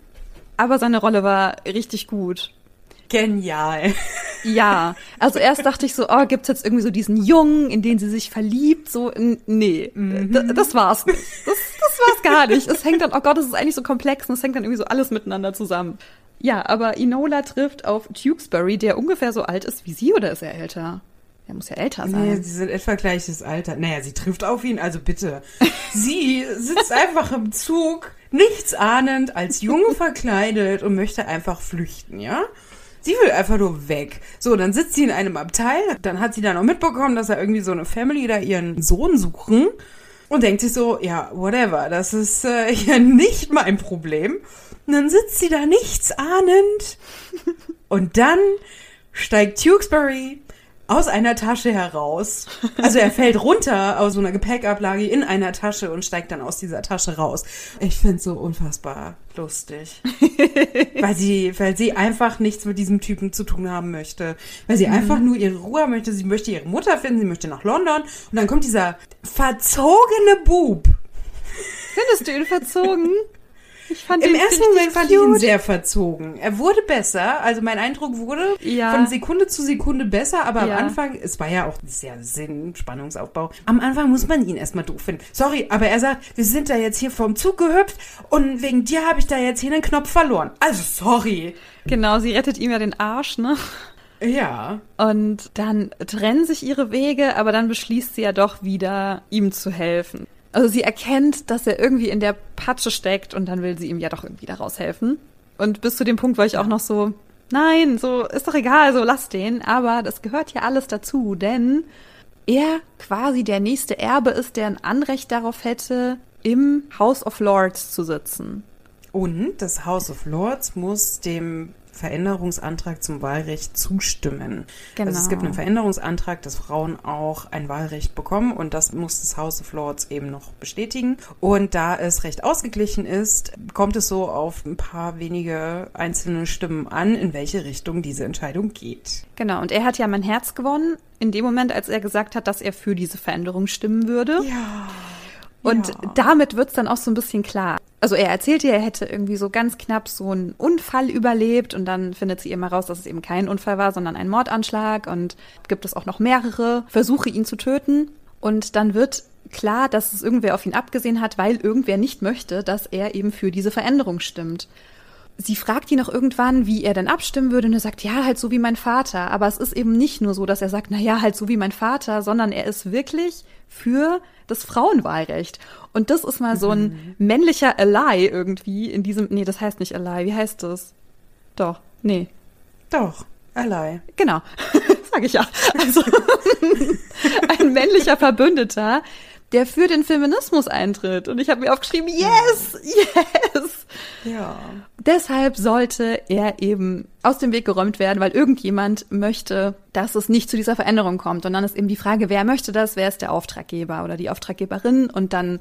Aber seine Rolle war richtig gut. Genial. Ja, also erst dachte ich so, oh, gibt's jetzt irgendwie so diesen Jungen, in den sie sich verliebt? So, nee, mhm. das war's nicht. Das, das war's gar nicht. Es hängt dann, oh Gott, es ist eigentlich so komplex und es hängt dann irgendwie so alles miteinander zusammen. Ja, aber Inola trifft auf Tewksbury, der ungefähr so alt ist wie sie, oder ist er älter? Er muss ja älter sein. Nee, sie sind etwa gleiches Alter. Naja, sie trifft auf ihn, also bitte. sie sitzt einfach im Zug, nichts ahnend, als Junge verkleidet und möchte einfach flüchten, ja? Sie will einfach nur weg. So, dann sitzt sie in einem Abteil. Dann hat sie dann auch mitbekommen, dass er irgendwie so eine Family da ihren Sohn suchen. Und denkt sich so, ja, whatever, das ist äh, ja nicht mein Problem. Und dann sitzt sie da nichts ahnend. Und dann steigt Tewksbury aus einer Tasche heraus. Also er fällt runter aus so einer Gepäckablage in einer Tasche und steigt dann aus dieser Tasche raus. Ich find's so unfassbar lustig. weil sie, weil sie einfach nichts mit diesem Typen zu tun haben möchte. Weil sie mhm. einfach nur ihre Ruhe möchte. Sie möchte ihre Mutter finden, sie möchte nach London. Und dann kommt dieser verzogene Bub. Findest du ihn verzogen? Ich fand Im ersten Moment fand cute. ich ihn sehr verzogen. Er wurde besser, also mein Eindruck wurde ja. von Sekunde zu Sekunde besser, aber ja. am Anfang, es war ja auch sehr Sinn, Spannungsaufbau. Am Anfang muss man ihn erstmal doof finden. Sorry, aber er sagt, wir sind da jetzt hier vom Zug gehüpft und wegen dir habe ich da jetzt hier einen Knopf verloren. Also sorry. Genau, sie rettet ihm ja den Arsch, ne? Ja. Und dann trennen sich ihre Wege, aber dann beschließt sie ja doch wieder, ihm zu helfen. Also sie erkennt, dass er irgendwie in der Patsche steckt und dann will sie ihm ja doch irgendwie da raushelfen. Und bis zu dem Punkt war ich auch noch so, nein, so ist doch egal, so lass den. Aber das gehört ja alles dazu, denn er quasi der nächste Erbe ist, der ein Anrecht darauf hätte, im House of Lords zu sitzen. Und das House of Lords muss dem Veränderungsantrag zum Wahlrecht zustimmen. Genau. Also es gibt einen genau. Veränderungsantrag, dass Frauen auch ein Wahlrecht bekommen und das muss das House of Lords eben noch bestätigen. Und da es recht ausgeglichen ist, kommt es so auf ein paar wenige einzelne Stimmen an, in welche Richtung diese Entscheidung geht. Genau, und er hat ja mein Herz gewonnen in dem Moment, als er gesagt hat, dass er für diese Veränderung stimmen würde. Ja. Und ja. damit wird's dann auch so ein bisschen klar. Also er erzählt ihr, er hätte irgendwie so ganz knapp so einen Unfall überlebt und dann findet sie immer raus, dass es eben kein Unfall war, sondern ein Mordanschlag und gibt es auch noch mehrere Versuche, ihn zu töten. Und dann wird klar, dass es irgendwer auf ihn abgesehen hat, weil irgendwer nicht möchte, dass er eben für diese Veränderung stimmt. Sie fragt ihn noch irgendwann, wie er denn abstimmen würde, und er sagt, ja, halt so wie mein Vater. Aber es ist eben nicht nur so, dass er sagt, na ja, halt so wie mein Vater, sondern er ist wirklich für das Frauenwahlrecht. Und das ist mal so ein mhm. männlicher Ally irgendwie in diesem, nee, das heißt nicht Ally, wie heißt das? Doch, nee. Doch, Ally. Genau. sage ich ja. Also ein männlicher Verbündeter, der für den Feminismus eintritt. Und ich habe mir aufgeschrieben, yes, yes. Ja. Deshalb sollte er eben aus dem Weg geräumt werden, weil irgendjemand möchte, dass es nicht zu dieser Veränderung kommt. Und dann ist eben die Frage, wer möchte das? Wer ist der Auftraggeber oder die Auftraggeberin? Und dann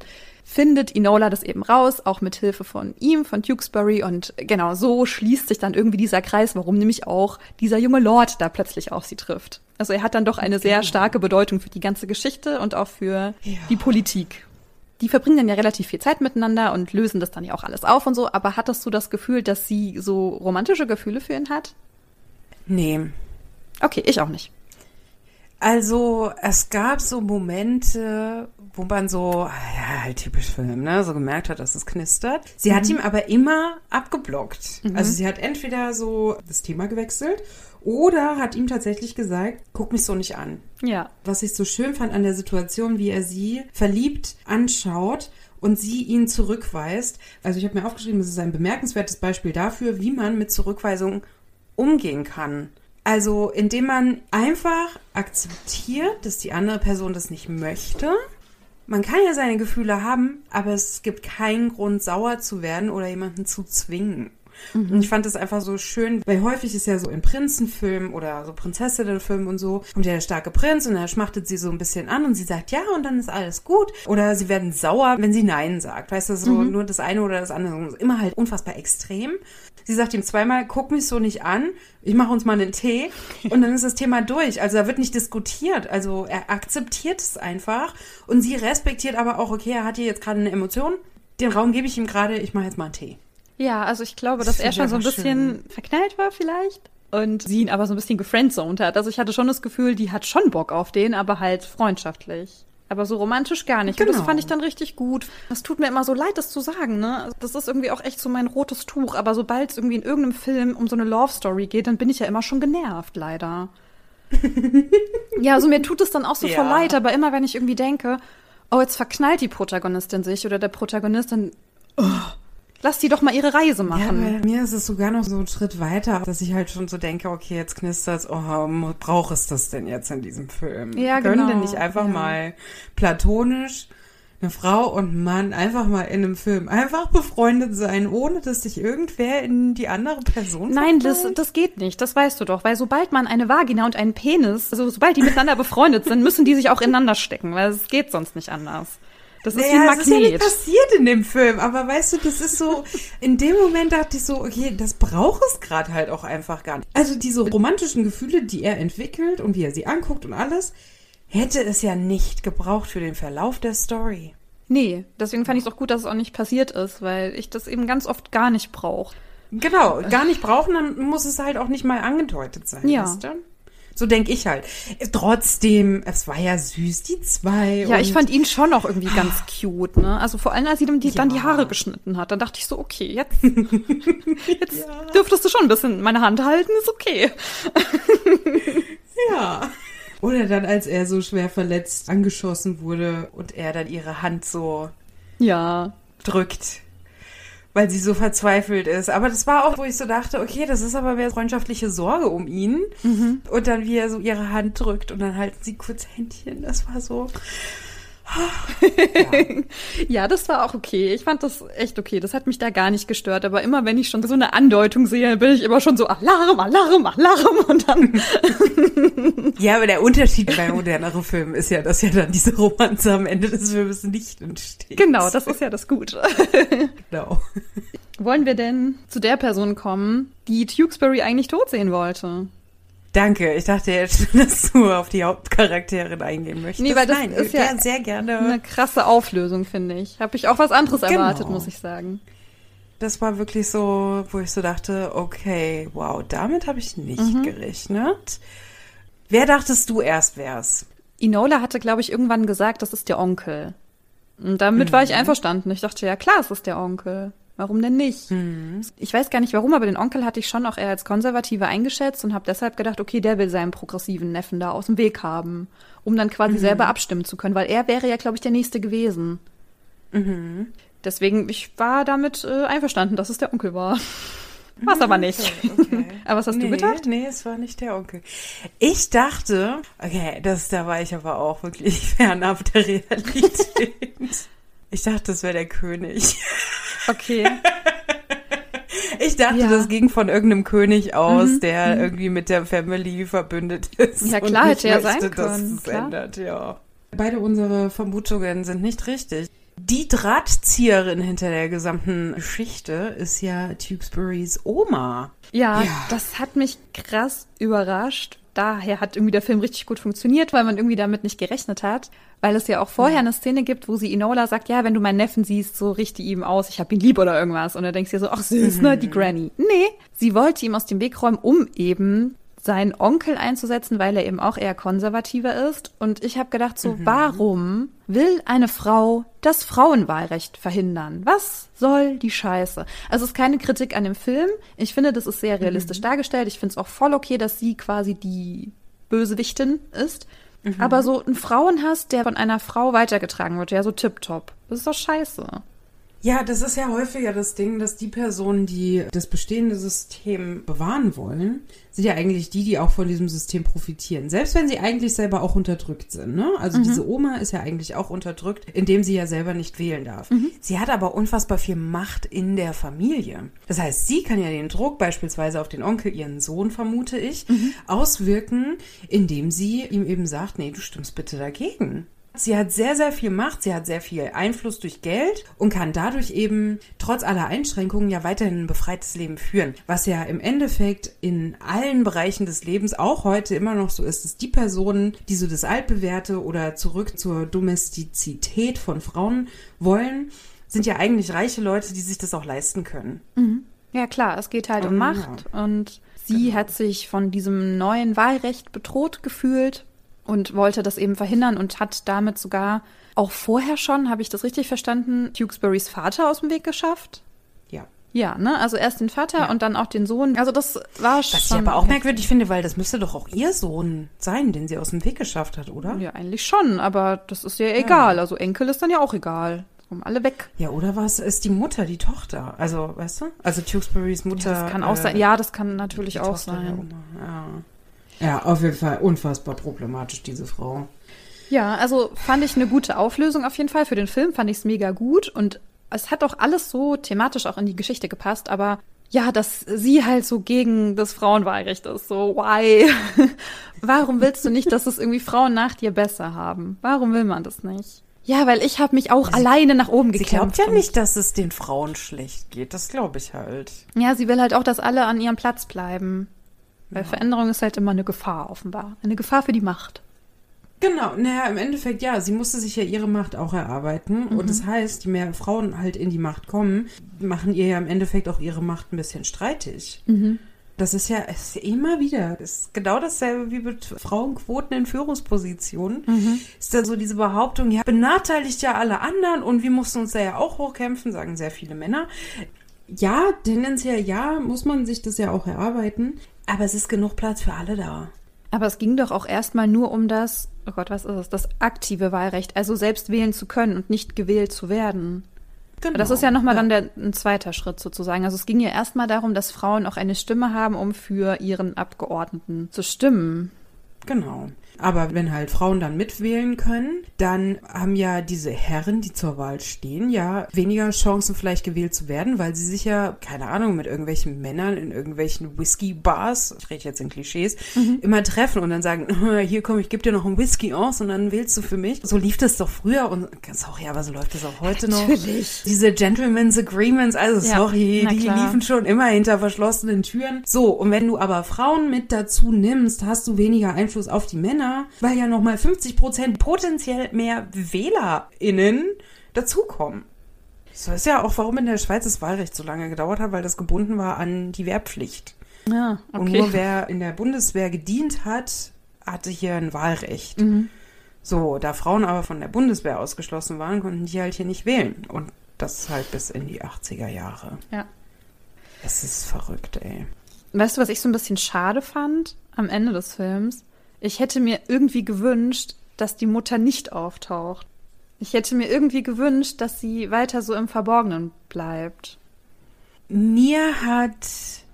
findet Enola das eben raus, auch mit Hilfe von ihm, von Tewksbury. Und genau so schließt sich dann irgendwie dieser Kreis, warum nämlich auch dieser junge Lord da plötzlich auf sie trifft. Also er hat dann doch eine sehr starke Bedeutung für die ganze Geschichte und auch für Ja. die Politik. Die verbringen dann ja relativ viel Zeit miteinander und lösen das dann ja auch alles auf und so. Aber hattest du das Gefühl, dass sie so romantische Gefühle für ihn hat? Nee. Okay, ich auch nicht. Also, es gab so Momente, wo man so, ja, halt typisch Film, ne, so gemerkt hat, dass es knistert. Sie hat ihm aber immer abgeblockt. Also, sie hat entweder so das Thema gewechselt oder hat ihm tatsächlich gesagt, guck mich so nicht an. Ja. Was ich so schön fand an der Situation, wie er sie verliebt anschaut und sie ihn zurückweist. Also ich habe mir aufgeschrieben, das ist ein bemerkenswertes Beispiel dafür, wie man mit Zurückweisung umgehen kann. Also indem man einfach akzeptiert, dass die andere Person das nicht möchte. Man kann ja seine Gefühle haben, aber es gibt keinen Grund, sauer zu werden oder jemanden zu zwingen. Und ich fand das einfach so schön, weil häufig ist ja so in Prinzenfilmen oder so Prinzessinnenfilmen und so, kommt ja der starke Prinz und er schmachtet sie so ein bisschen an und sie sagt ja und dann ist alles gut. Oder sie werden sauer, wenn sie Nein sagt. Weißt du, so nur das eine oder das andere. Immer halt unfassbar extrem. Sie sagt ihm zweimal, guck mich so nicht an, ich mache uns mal einen Tee und dann ist das Thema durch. Also da wird nicht diskutiert. Also er akzeptiert es einfach und sie respektiert aber auch, okay, er hat hier jetzt gerade eine Emotion, den Raum gebe ich ihm gerade, ich mache jetzt mal einen Tee. Ja, also ich glaube, Das dass er finde schon so ein bisschen verknallt war vielleicht. Und sie ihn aber so ein bisschen gefriendzoned hat. Also ich hatte schon das Gefühl, die hat schon Bock auf den, aber halt freundschaftlich. Aber so romantisch gar nicht. Und das Genau. fand ich dann richtig gut. Das tut mir immer so leid, das zu sagen, ne? Also Das ist irgendwie auch echt so mein rotes Tuch. Aber sobald es irgendwie in irgendeinem Film um so eine Love Story geht, dann bin ich ja immer schon genervt, leider. ja, also mir tut es dann auch so Ja. voll leid, aber immer wenn ich irgendwie denke, oh, jetzt verknallt die Protagonistin sich oder der Protagonist, dann oh, lass die doch mal ihre Reise Ja, machen. bei mir ist es sogar noch so ein Schritt weiter, dass ich halt schon so denke, okay, jetzt knistert's, oh, braucht es das denn jetzt in diesem Film? Ja, Können genau, denn nicht einfach ja. mal platonisch eine Frau und Mann einfach mal in einem Film einfach befreundet sein, ohne dass sich irgendwer in die andere Person Nein, das, das geht nicht, das weißt du doch, weil sobald man eine Vagina und einen Penis, also sobald die miteinander befreundet sind, müssen die sich auch ineinander stecken, weil es geht sonst nicht anders. Das ist wie ein Naja, es ist ja nicht Magnet. passiert in dem Film, aber weißt du, das ist so, in dem Moment dachte ich so, okay, das braucht es gerade halt auch einfach gar nicht. Also diese romantischen Gefühle, die er entwickelt und wie er sie anguckt und alles, hätte es ja nicht gebraucht für den Verlauf der Story. Nee, deswegen fand ich es auch gut, dass es auch nicht passiert ist, weil ich das eben ganz oft gar nicht brauche. Genau, gar nicht brauchen, dann muss es halt auch nicht mal angedeutet sein, Ja. weißt du? So denke ich halt. Trotzdem, es war ja süß, die zwei. Ja, ich fand ihn schon auch irgendwie ganz cute, ne? Also vor allem, als sie ihm die, dann die Ja. Haare geschnitten hat, dann dachte ich so, okay, jetzt, jetzt dürftest du schon ein bisschen meine Hand halten, ist okay. Ja. Oder dann, als er so schwer verletzt angeschossen wurde und er dann ihre Hand so Ja. drückt, weil sie so verzweifelt ist. Aber das war auch, wo ich so dachte, okay, das ist aber mehr freundschaftliche Sorge um ihn. Und dann, wie er so ihre Hand drückt und dann halten sie kurz Händchen. Das war so. Ja, das war auch okay. Ich fand das echt okay. Das hat mich da gar nicht gestört. Aber immer wenn ich schon so eine Andeutung sehe, bin ich immer schon so Alarm, Alarm, Alarm und dann. Ja, aber der Unterschied bei moderneren Filmen ist ja, dass ja dann diese Romanze am Ende des Films nicht entsteht. genau, das ist ja das Gute. Genau. Wollen wir denn zu der Person kommen, die Tewksbury eigentlich tot sehen wollte? Danke. Ich dachte jetzt, dass du auf die Hauptcharakterin eingehen möchtest. Nee, weil das Nein, ist ja sehr gerne. Eine krasse Auflösung, finde ich. Habe ich auch was anderes Genau. erwartet, muss ich sagen. Das war wirklich so, wo ich so dachte, okay, wow, damit habe ich nicht Mhm. gerechnet. Wer dachtest du erst wär's? Inola hatte, glaube ich, irgendwann gesagt, das ist der Onkel. Und damit war ich einverstanden. Ich dachte, ja klar, es ist der Onkel. Warum denn nicht? Ich weiß gar nicht warum, aber den Onkel hatte ich schon auch eher als Konservative eingeschätzt und habe deshalb gedacht, okay, der will seinen progressiven Neffen da aus dem Weg haben, um dann quasi selber abstimmen zu können, weil er wäre ja, glaube ich, der Nächste gewesen. Deswegen, ich war damit äh, einverstanden, dass es der Onkel war. War es aber nicht. Okay. aber was hast nee, du gedacht? Nee, es war nicht der Onkel. Ich dachte, okay, das, da war ich aber auch wirklich fernab der Realität. Ich dachte, das wäre der König. Okay. Ich dachte, Ja. das ging von irgendeinem König aus, Mhm, der irgendwie mit der Family verbündet ist. Ja, klar, hätte ja möchte, sein können, klar. ändert, ja. Beide unsere Vermutungen sind nicht richtig. Die Drahtzieherin hinter der gesamten Geschichte ist ja Tewksburys Oma. Ja, Ja. das hat mich krass überrascht. Daher hat irgendwie der Film richtig gut funktioniert, weil man irgendwie damit nicht gerechnet hat. Weil es ja auch vorher eine Szene gibt, wo sie Enola sagt, ja, wenn du meinen Neffen siehst, so richte ihm aus, ich hab ihn lieb oder irgendwas. Und dann denkst du dir so, ach süß, ne, die Granny. Nee, sie wollte ihm aus dem Weg räumen, um eben seinen Onkel einzusetzen, weil er eben auch eher konservativer ist. Und ich habe gedacht, so, warum will eine Frau das Frauenwahlrecht verhindern? Was soll die Scheiße? Also es ist keine Kritik an dem Film. Ich finde, das ist sehr realistisch dargestellt. Ich finde es auch voll okay, dass sie quasi die Bösewichtin ist. Aber so ein Frauenhass, der von einer Frau weitergetragen wird, ja, so tipptopp. Das ist doch scheiße. Ja, das ist ja häufiger das Ding, dass die Personen, die das bestehende System bewahren wollen, sind ja eigentlich die, die auch von diesem System profitieren. Selbst wenn sie eigentlich selber auch unterdrückt sind. Ne? Also diese Oma ist ja eigentlich auch unterdrückt, indem sie ja selber nicht wählen darf. Sie hat aber unfassbar viel Macht in der Familie. Das heißt, sie kann ja den Druck beispielsweise auf den Onkel, ihren Sohn, vermute ich, auswirken, indem sie ihm eben sagt, nee, du stimmst bitte dagegen. Sie hat sehr, sehr viel Macht, sie hat sehr viel Einfluss durch Geld und kann dadurch eben trotz aller Einschränkungen ja weiterhin ein befreites Leben führen. Was ja im Endeffekt in allen Bereichen des Lebens auch heute immer noch so ist, dass die Personen, die so das Altbewährte oder zurück zur Domestizität von Frauen wollen, sind ja eigentlich reiche Leute, die sich das auch leisten können. Ja, klar, es geht halt um Ähm, Macht und sie hat sich von diesem neuen Wahlrecht bedroht gefühlt und wollte das eben verhindern und hat damit sogar auch vorher schon, habe ich das richtig verstanden, Tewksburys Vater aus dem Weg geschafft. Ja. Ja, ne? Also erst den Vater Ja. und dann auch den Sohn. Also das war schon. Was ich aber auch merkwürdig finde, weil das müsste doch auch ihr Sohn sein, den sie aus dem Weg geschafft hat, oder? Ja, eigentlich schon, aber das ist ja egal. Also Enkel ist dann ja auch egal. Kommen alle weg. Ja, oder was ist die Mutter, die Tochter? Also, weißt du? Also Tewksburys Mutter. Ja, das kann auch äh, sein. Ja, das kann natürlich auch Tochter sein. Oma, Ja. Ja, auf jeden Fall unfassbar problematisch, diese Frau. Ja, also fand ich eine gute Auflösung auf jeden Fall. Für den Film fand ich es mega gut und es hat auch alles so thematisch auch in die Geschichte gepasst, aber ja, dass sie halt so gegen das Frauenwahlrecht ist. So, why? Warum willst du nicht, dass es irgendwie Frauen nach dir besser haben? Warum will man das nicht? Ja, weil ich habe mich auch alleine nach oben Sie gekämpft. glaubt ja nicht, dass es den Frauen schlecht geht. Das glaube ich halt. Ja, sie will halt auch, dass alle an ihrem Platz bleiben. Weil Veränderung ist halt immer eine Gefahr, offenbar. Eine Gefahr für die Macht. Genau, naja, im Endeffekt ja, sie musste sich ja ihre Macht auch erarbeiten. Mhm. Und das heißt, je mehr Frauen halt in die Macht kommen, machen ihr ja im Endeffekt auch ihre Macht ein bisschen streitig. Mhm. Das ist ja, ist ja immer wieder, das ist genau dasselbe wie mit Frauenquoten in Führungspositionen. Mhm. Ist da so diese Behauptung, ja, benachteiligt ja alle anderen und wir mussten uns da ja auch hochkämpfen, sagen sehr viele Männer. Ja, tendenziell ja, muss man sich das ja auch erarbeiten. Aber es ist genug Platz für alle da. Aber es ging doch auch erstmal nur um das, oh Gott, was ist es, das aktive Wahlrecht, also selbst wählen zu können und nicht gewählt zu werden. Genau. Das ist ja nochmal dann der, ein zweiter Schritt sozusagen. Also es ging ja erstmal darum, dass Frauen auch eine Stimme haben, um für ihren Abgeordneten zu stimmen. Genau. Aber wenn halt Frauen dann mitwählen können, dann haben ja diese Herren, die zur Wahl stehen, ja weniger Chancen vielleicht gewählt zu werden, weil sie sich ja, keine Ahnung, mit irgendwelchen Männern in irgendwelchen Whisky-Bars, ich rede jetzt in Klischees, immer treffen und dann sagen, hier komm, ich gebe dir noch einen Whisky aus und dann wählst du für mich. So lief das doch früher und sorry, aber so läuft das auch heute noch. Natürlich. Diese Gentleman's Agreements, also Ja, sorry, die klar. liefen schon immer hinter verschlossenen Türen. So, und wenn du aber Frauen mit dazu nimmst, hast du weniger Einfluss auf die Männer, weil ja nochmal 50 Prozent potenziell mehr WählerInnen dazukommen. So ist ja auch, warum in der Schweiz das Wahlrecht so lange gedauert hat, weil das gebunden war an die Wehrpflicht. Ja, okay. Und nur wer in der Bundeswehr gedient hat, hatte hier ein Wahlrecht. Mhm. So, da Frauen aber von der Bundeswehr ausgeschlossen waren, konnten die halt hier nicht wählen. Und das halt bis in die 80er Jahre. ja. Es ist verrückt, ey. Weißt du, was ich so ein bisschen schade fand am Ende des Films? Ich hätte mir irgendwie gewünscht, dass die Mutter nicht auftaucht. Ich hätte mir irgendwie gewünscht, dass sie weiter so im Verborgenen bleibt. Mir hat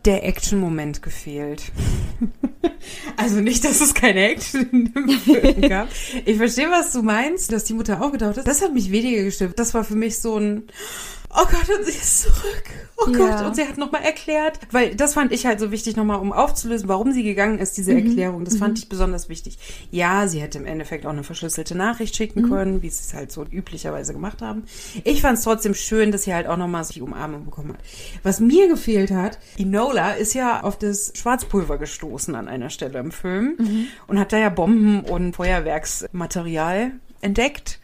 der Action-Moment gefehlt. also nicht, dass es keine Action in dem Film gab. Ich verstehe, was du meinst, dass die Mutter aufgetaucht ist. Das hat mich weniger gestimmt. Das war für mich so ein oh Gott, und sie ist zurück. Oh ja. Gott, und sie hat nochmal erklärt, weil das fand ich halt so wichtig, nochmal um aufzulösen, warum sie gegangen ist, diese mhm. Erklärung. Das mhm. fand ich besonders wichtig. Ja, sie hätte im Endeffekt auch eine verschlüsselte Nachricht schicken mhm. können, wie sie es halt so üblicherweise gemacht haben. Ich fand es trotzdem schön, dass sie halt auch nochmal die Umarmung bekommen hat. Was mir gefehlt hat, Enola ist ja auf das Schwarzpulver gestoßen an einer Stelle im Film mhm. und hat da ja Bomben und Feuerwerksmaterial entdeckt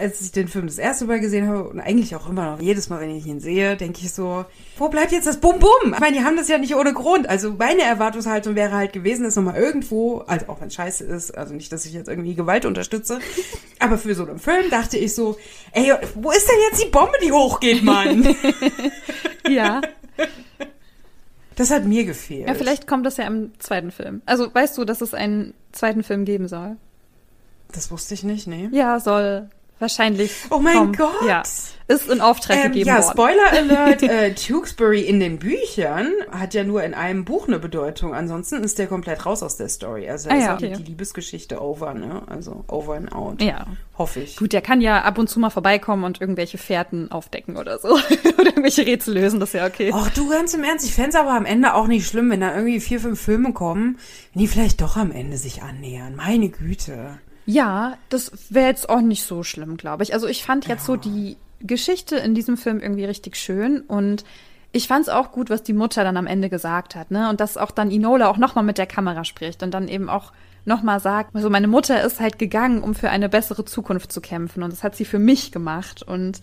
als ich den Film das erste Mal gesehen habe und eigentlich auch immer noch jedes Mal, wenn ich ihn sehe, denke ich so, wo bleibt jetzt das Bum-Bum? Ich meine, die haben das ja nicht ohne Grund. Also meine Erwartungshaltung wäre halt gewesen, dass nochmal irgendwo, also auch wenn es scheiße ist, also nicht, dass ich jetzt irgendwie Gewalt unterstütze, aber für so einen Film dachte ich so, ey, wo ist denn jetzt die Bombe, die hochgeht, Mann? ja. Das hat mir gefehlt. Ja, vielleicht kommt das ja im zweiten Film. Also weißt du, dass es einen zweiten Film geben soll? Das wusste ich nicht, nee. Ja, soll wahrscheinlich. Oh mein kommen. Gott! Ja, ist in Auftrag ähm, gegeben ja, worden. Ja, Spoiler Alert, äh, Tewksbury in den Büchern hat ja nur in einem Buch eine Bedeutung. Ansonsten ist der komplett raus aus der Story. Also da ah, ist ja, okay. die Liebesgeschichte over, ne? Also over and out. Ja. Hoffe ich. Gut, der kann ja ab und zu mal vorbeikommen und irgendwelche Fährten aufdecken oder so. oder irgendwelche Rätsel lösen, das ist ja okay. Ach du, ganz im Ernst, ich fände es aber am Ende auch nicht schlimm, wenn da irgendwie vier, fünf Filme kommen, wenn die vielleicht doch am Ende sich annähern. Meine Güte. Ja, das wäre jetzt auch nicht so schlimm, glaube ich. Also ich fand jetzt ja. so die Geschichte in diesem Film irgendwie richtig schön und ich fand es auch gut, was die Mutter dann am Ende gesagt hat, ne? Und dass auch dann Inola auch nochmal mit der Kamera spricht und dann eben auch nochmal sagt, also meine Mutter ist halt gegangen, um für eine bessere Zukunft zu kämpfen und das hat sie für mich gemacht und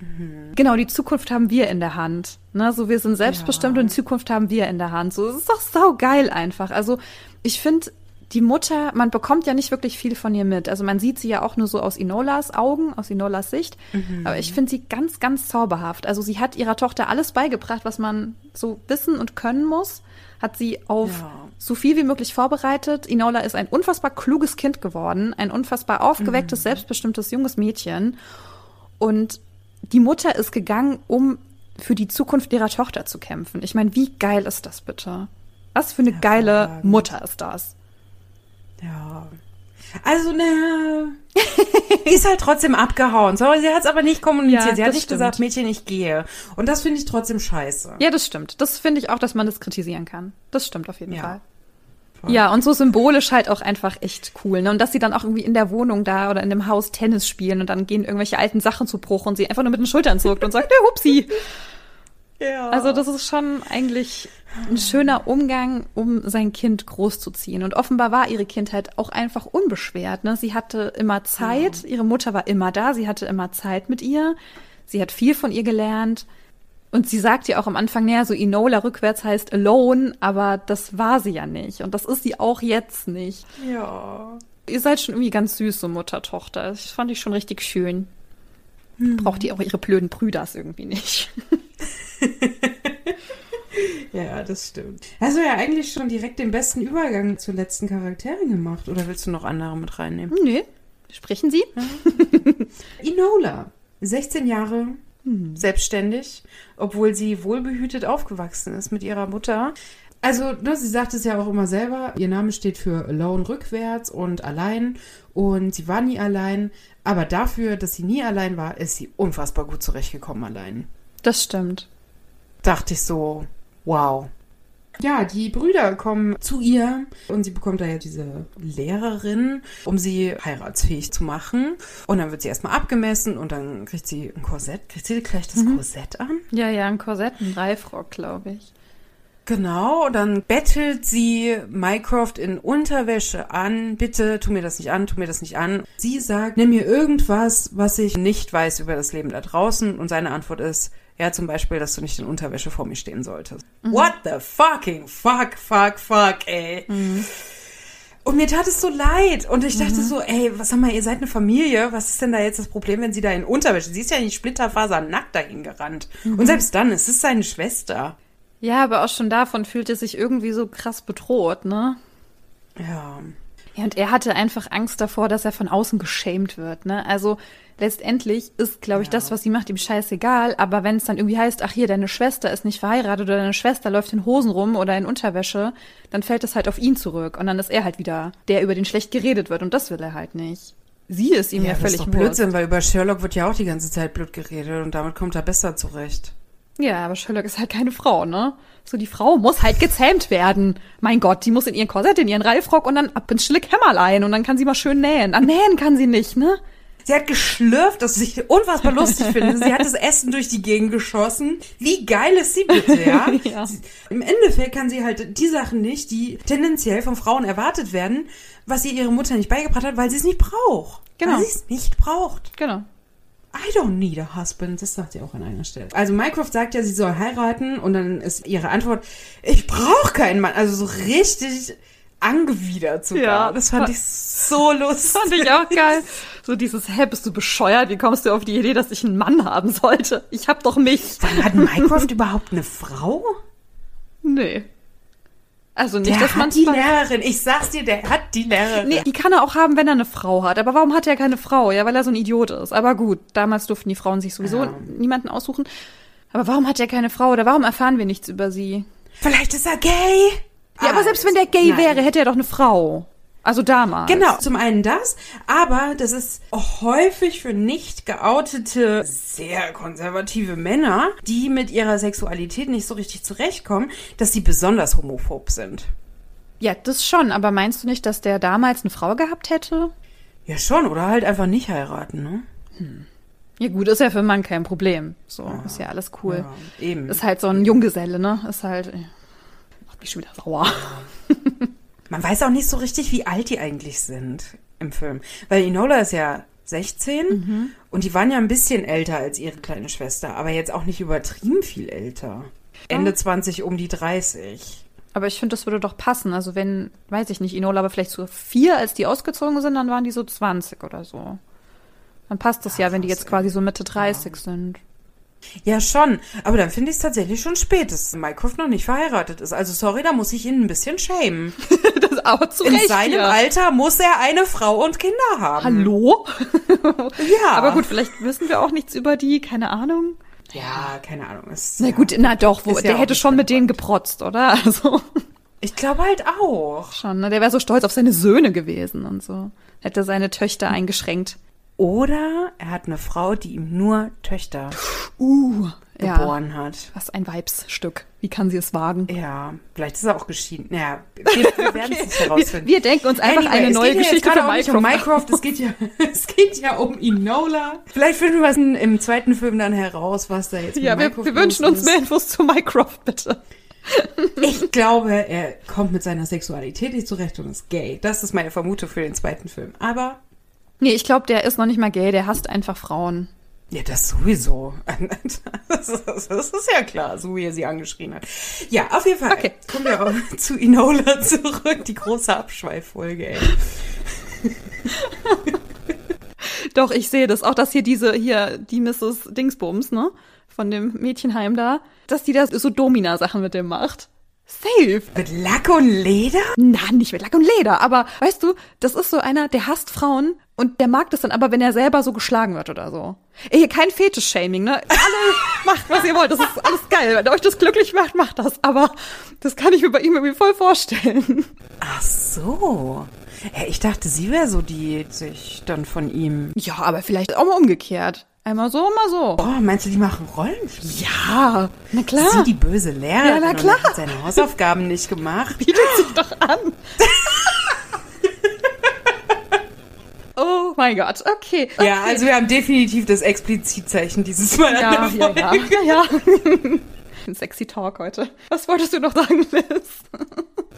mhm. genau, die Zukunft haben wir in der Hand, ne? So wir sind selbstbestimmt ja. und die Zukunft haben wir in der Hand. So, es ist doch sau geil einfach. Also ich finde, die Mutter, man bekommt ja nicht wirklich viel von ihr mit. Also man sieht sie ja auch nur so aus Inolas Augen, aus Inolas Sicht. Mhm. Aber ich finde sie ganz, ganz zauberhaft. Also sie hat ihrer Tochter alles beigebracht, was man so wissen und können muss. Hat sie auf ja. so viel wie möglich vorbereitet. Inola ist ein unfassbar kluges Kind geworden, ein unfassbar aufgewecktes, mhm. selbstbestimmtes junges Mädchen. Und die Mutter ist gegangen, um für die Zukunft ihrer Tochter zu kämpfen. Ich meine, wie geil ist das bitte? Was für eine geile Mutter ist das? Ja. Also, ne, die ist halt trotzdem abgehauen. So, sie hat es aber nicht kommuniziert. Ja, sie hat nicht stimmt. gesagt, Mädchen, ich gehe. Und das finde ich trotzdem scheiße. Ja, das stimmt. Das finde ich auch, dass man das kritisieren kann. Das stimmt auf jeden ja. Fall. Voll. Ja, und so symbolisch halt auch einfach echt cool. Ne? Und dass sie dann auch irgendwie in der Wohnung da oder in dem Haus Tennis spielen und dann gehen irgendwelche alten Sachen zu Bruch und sie einfach nur mit den Schultern zuckt und sagt, ja, hupsi. Ja. Also das ist schon eigentlich ein schöner Umgang, um sein Kind großzuziehen. Und offenbar war ihre Kindheit auch einfach unbeschwert. Ne? Sie hatte immer Zeit, ja. ihre Mutter war immer da, sie hatte immer Zeit mit ihr. Sie hat viel von ihr gelernt. Und sie sagt ja auch am Anfang, näher so Enola rückwärts heißt alone, aber das war sie ja nicht. Und das ist sie auch jetzt nicht. Ja. Ihr seid schon irgendwie ganz süß, so Mutter-Tochter. Das fand ich schon richtig schön. Hm. Braucht ihr auch ihre blöden Brüders irgendwie nicht. ja, das stimmt. Hast du ja eigentlich schon direkt den besten Übergang zur letzten Charakterin gemacht. Oder willst du noch andere mit reinnehmen? Nee. Sprechen Sie? Inola, 16 Jahre, hm. selbstständig, obwohl sie wohlbehütet aufgewachsen ist mit ihrer Mutter. Also, ne, sie sagt es ja auch immer selber, ihr Name steht für alone rückwärts und allein und sie war nie allein, aber dafür, dass sie nie allein war, ist sie unfassbar gut zurechtgekommen allein. Das stimmt dachte ich so, wow. Ja, die Brüder kommen zu ihr und sie bekommt da ja diese Lehrerin, um sie heiratsfähig zu machen. Und dann wird sie erstmal abgemessen und dann kriegt sie ein Korsett. Kriegt sie gleich das mhm. Korsett an? Ja, ja, ein Korsett, ein Reifrock, glaube ich. Genau, dann bettelt sie Mycroft in Unterwäsche an. Bitte, tu mir das nicht an, tu mir das nicht an. Sie sagt, nimm mir irgendwas, was ich nicht weiß über das Leben da draußen. Und seine Antwort ist, ja, zum Beispiel, dass du nicht in Unterwäsche vor mir stehen solltest. Mhm. What the fucking fuck, fuck, fuck, ey. Mhm. Und mir tat es so leid. Und ich dachte mhm. so, ey, was haben wir, ihr seid eine Familie. Was ist denn da jetzt das Problem, wenn sie da in Unterwäsche? Sie ist ja nicht splitterfaser nackt dahin gerannt. Mhm. Und selbst dann, es ist seine Schwester. Ja, aber auch schon davon fühlt er sich irgendwie so krass bedroht, ne? Ja. Und er hatte einfach Angst davor, dass er von außen geschämt wird, ne? Also letztendlich ist, glaube ich, ja. das, was sie macht, ihm scheißegal. Aber wenn es dann irgendwie heißt, ach hier, deine Schwester ist nicht verheiratet oder deine Schwester läuft in Hosen rum oder in Unterwäsche, dann fällt es halt auf ihn zurück. Und dann ist er halt wieder der, über den schlecht geredet wird. Und das will er halt nicht. Sie ist ihm ja, ja völlig das ist doch Blödsinn, weil über Sherlock wird ja auch die ganze Zeit blöd geredet und damit kommt er besser zurecht. Ja, aber Sherlock ist halt keine Frau, ne? So, die Frau muss halt gezähmt werden. Mein Gott, die muss in ihren Korsett, in ihren Reifrock und dann ab ins stille Kämmerlein und dann kann sie mal schön nähen. An nähen kann sie nicht, ne? Sie hat geschlürft, das ich unfassbar lustig finde. Sie hat das Essen durch die Gegend geschossen. Wie geil ist sie bitte, ja? ja. Im Endeffekt kann sie halt die Sachen nicht, die tendenziell von Frauen erwartet werden, was ihr ihre Mutter nicht beigebracht hat, weil sie es nicht braucht. Genau. Weil sie es nicht braucht. Genau. I don't need a husband. Das sagt sie auch an einer Stelle. Also Mycroft sagt ja, sie soll heiraten und dann ist ihre Antwort, ich brauche keinen Mann. Also so richtig angewidert sogar. Ja, das fand ich so lustig. Fand ich auch geil. So dieses, hä, bist du bescheuert? Wie kommst du auf die Idee, dass ich einen Mann haben sollte? Ich hab doch mich. Wann hat Mycroft überhaupt eine Frau? Nee. Also nicht, der dass man hat die Lehrerin. Ich sag's dir, der hat die Lehrerin. Nee, die kann er auch haben, wenn er eine Frau hat. Aber warum hat er keine Frau? Ja, weil er so ein Idiot ist. Aber gut, damals durften die Frauen sich sowieso ja. niemanden aussuchen. Aber warum hat er keine Frau? Oder warum erfahren wir nichts über sie? Vielleicht ist er gay. Ja, ah, aber selbst wenn der gay nein. wäre, hätte er doch eine Frau. Also damals. Genau, zum einen das, aber das ist auch häufig für nicht geoutete, sehr konservative Männer, die mit ihrer Sexualität nicht so richtig zurechtkommen, dass sie besonders homophob sind. Ja, das schon, aber meinst du nicht, dass der damals eine Frau gehabt hätte? Ja, schon, oder halt einfach nicht heiraten, ne? Hm. Ja, gut, ist ja für einen Mann kein Problem. So, ja. ist ja alles cool. Ja, eben. Ist halt so ein Junggeselle, ne? Ist halt. Macht mich schon wieder sauer. Ja. Man weiß auch nicht so richtig, wie alt die eigentlich sind im Film. Weil Enola ist ja 16 mhm. und die waren ja ein bisschen älter als ihre kleine Schwester, aber jetzt auch nicht übertrieben viel älter. Ende 20 um die 30. Aber ich finde, das würde doch passen. Also wenn, weiß ich nicht, Enola aber vielleicht so vier, als die ausgezogen sind, dann waren die so 20 oder so. Dann passt das ja, ja wenn die jetzt quasi so Mitte 30 ja. sind. Ja, schon. Aber dann finde ich es tatsächlich schon spät, dass Mycroft noch nicht verheiratet ist. Also sorry, da muss ich ihn ein bisschen schämen. das aber zu In Recht, seinem ja. Alter muss er eine Frau und Kinder haben. Hallo? ja. Aber gut, vielleicht wissen wir auch nichts über die, keine Ahnung. Ja, keine Ahnung. Ist, na gut, na doch, wo, der ja hätte schon mit denen geprotzt, oder? Also. Ich glaube halt auch. Schon, ne? Der wäre so stolz auf seine Söhne gewesen und so. Hätte seine Töchter eingeschränkt. Oder er hat eine Frau, die ihm nur Töchter uh, geboren ja. hat. Was ein Weibsstück. Wie kann sie es wagen? Ja, vielleicht ist er auch geschieden. Naja, wir, wir werden es nicht herausfinden. Wir, wir, denken uns einfach anyway, eine neue Geschichte ja für Mycroft. Um Mycroft. Es geht ja, es geht ja um Enola. Vielleicht finden wir es im zweiten Film dann heraus, was da jetzt ja, mit Ja, wir, wir wünschen uns mehr Infos zu Mycroft, bitte. Ich glaube, er kommt mit seiner Sexualität nicht zurecht und ist gay. Das ist meine Vermutung für den zweiten Film. Aber Nee, ich glaube, der ist noch nicht mal gay, der hasst einfach Frauen. Ja, das sowieso. Das ist, das ist ja klar, so wie er sie angeschrien hat. Ja, auf jeden Fall. Okay. Kommen wir auch zu Enola zurück, die große Abschweiffolge, ey. Doch, ich sehe das. Auch, dass hier diese, hier, die Mrs. Dingsbums, ne? Von dem Mädchenheim da, dass die da so Domina-Sachen mit dem macht. Safe. Mit Lack und Leder? Na, nicht mit Lack und Leder, aber weißt du, das ist so einer, der hasst Frauen und der mag das dann aber, wenn er selber so geschlagen wird oder so. Ey, kein Fetisch-Shaming, ne? Alle macht, was ihr wollt, das ist alles geil. Wenn euch das glücklich macht, macht das. Aber das kann ich mir bei ihm irgendwie voll vorstellen. Ach so. Ja, ich dachte, sie wäre so die, sich dann von ihm. Ja, aber vielleicht auch mal umgekehrt. Einmal so, mal so. Oh, meinst du, die machen Rollenspiele? Ja, na klar. Sie die böse Lehrerin ja, na klar. und hat seine Hausaufgaben nicht gemacht. Bietet sich doch an. oh mein Gott, okay, okay. Ja, also wir haben definitiv das Explizitzeichen dieses Mal. Ja, ja, ja, ja, ja. Sexy Talk heute. Was wolltest du noch sagen, Liz?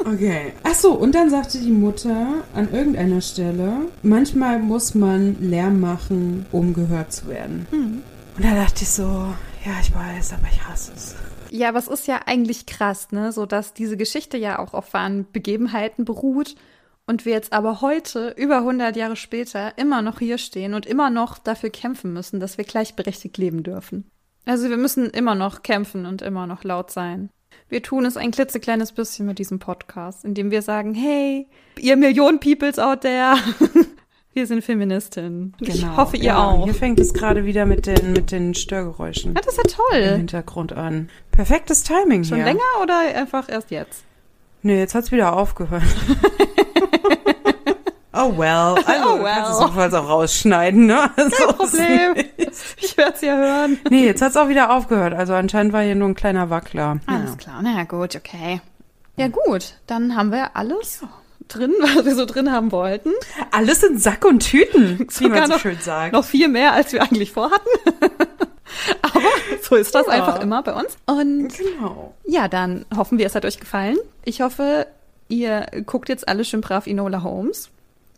Okay. Achso, und dann sagte die Mutter an irgendeiner Stelle, manchmal muss man Lärm machen, um gehört zu werden. Mhm. Und da dachte ich so, ja, ich weiß, aber ich hasse es. Ja, aber es ist ja eigentlich krass, ne, so dass diese Geschichte ja auch auf wahren Begebenheiten beruht und wir jetzt aber heute, über 100 Jahre später, immer noch hier stehen und immer noch dafür kämpfen müssen, dass wir gleichberechtigt leben dürfen. Also wir müssen immer noch kämpfen und immer noch laut sein. Wir tun es ein klitzekleines bisschen mit diesem Podcast, indem wir sagen, hey, ihr Millionen Peoples out there, wir sind Feministinnen. Genau. Ich hoffe, ihr ja, auch. Hier fängt es gerade wieder mit den, mit den Störgeräuschen Ja, das ist ja im toll. Hintergrund an. Perfektes Timing Schon hier. länger oder einfach erst jetzt? Nee, jetzt hat's wieder aufgehört. oh well. Also, Oh du kannst es well. notfalls auch rausschneiden, ne? Also, Problem. Ich werde es ja hören. Nee, jetzt hat's auch wieder aufgehört. Also anscheinend war hier nur ein kleiner Wackler. Alles klar, na ja, gut, okay. Ja gut, dann haben wir alles drin, was wir so drin haben wollten. Alles in Sack und Tüten, wie man so noch- schön sagt. Noch viel mehr, als wir eigentlich vorhatten. Aber so ist das Ja. einfach immer bei uns. Und Genau. ja, dann hoffen wir, es hat euch gefallen. Ich hoffe, ihr guckt jetzt alle schön brav Enola Holmes.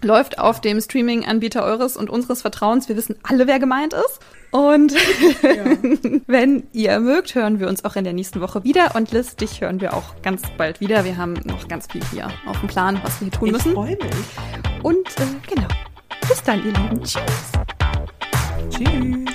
Läuft auf dem Streaming-Anbieter eures und unseres Vertrauens. Wir wissen alle, wer gemeint ist. Und wenn ihr mögt, hören wir uns auch in der nächsten Woche wieder. Und Liz, dich hören wir auch ganz bald wieder. Wir haben noch ganz viel hier auf dem Plan, was wir hier tun Ich müssen. freue mich. Und äh, genau. Bis dann, ihr Lieben. Tschüss. Tschüss.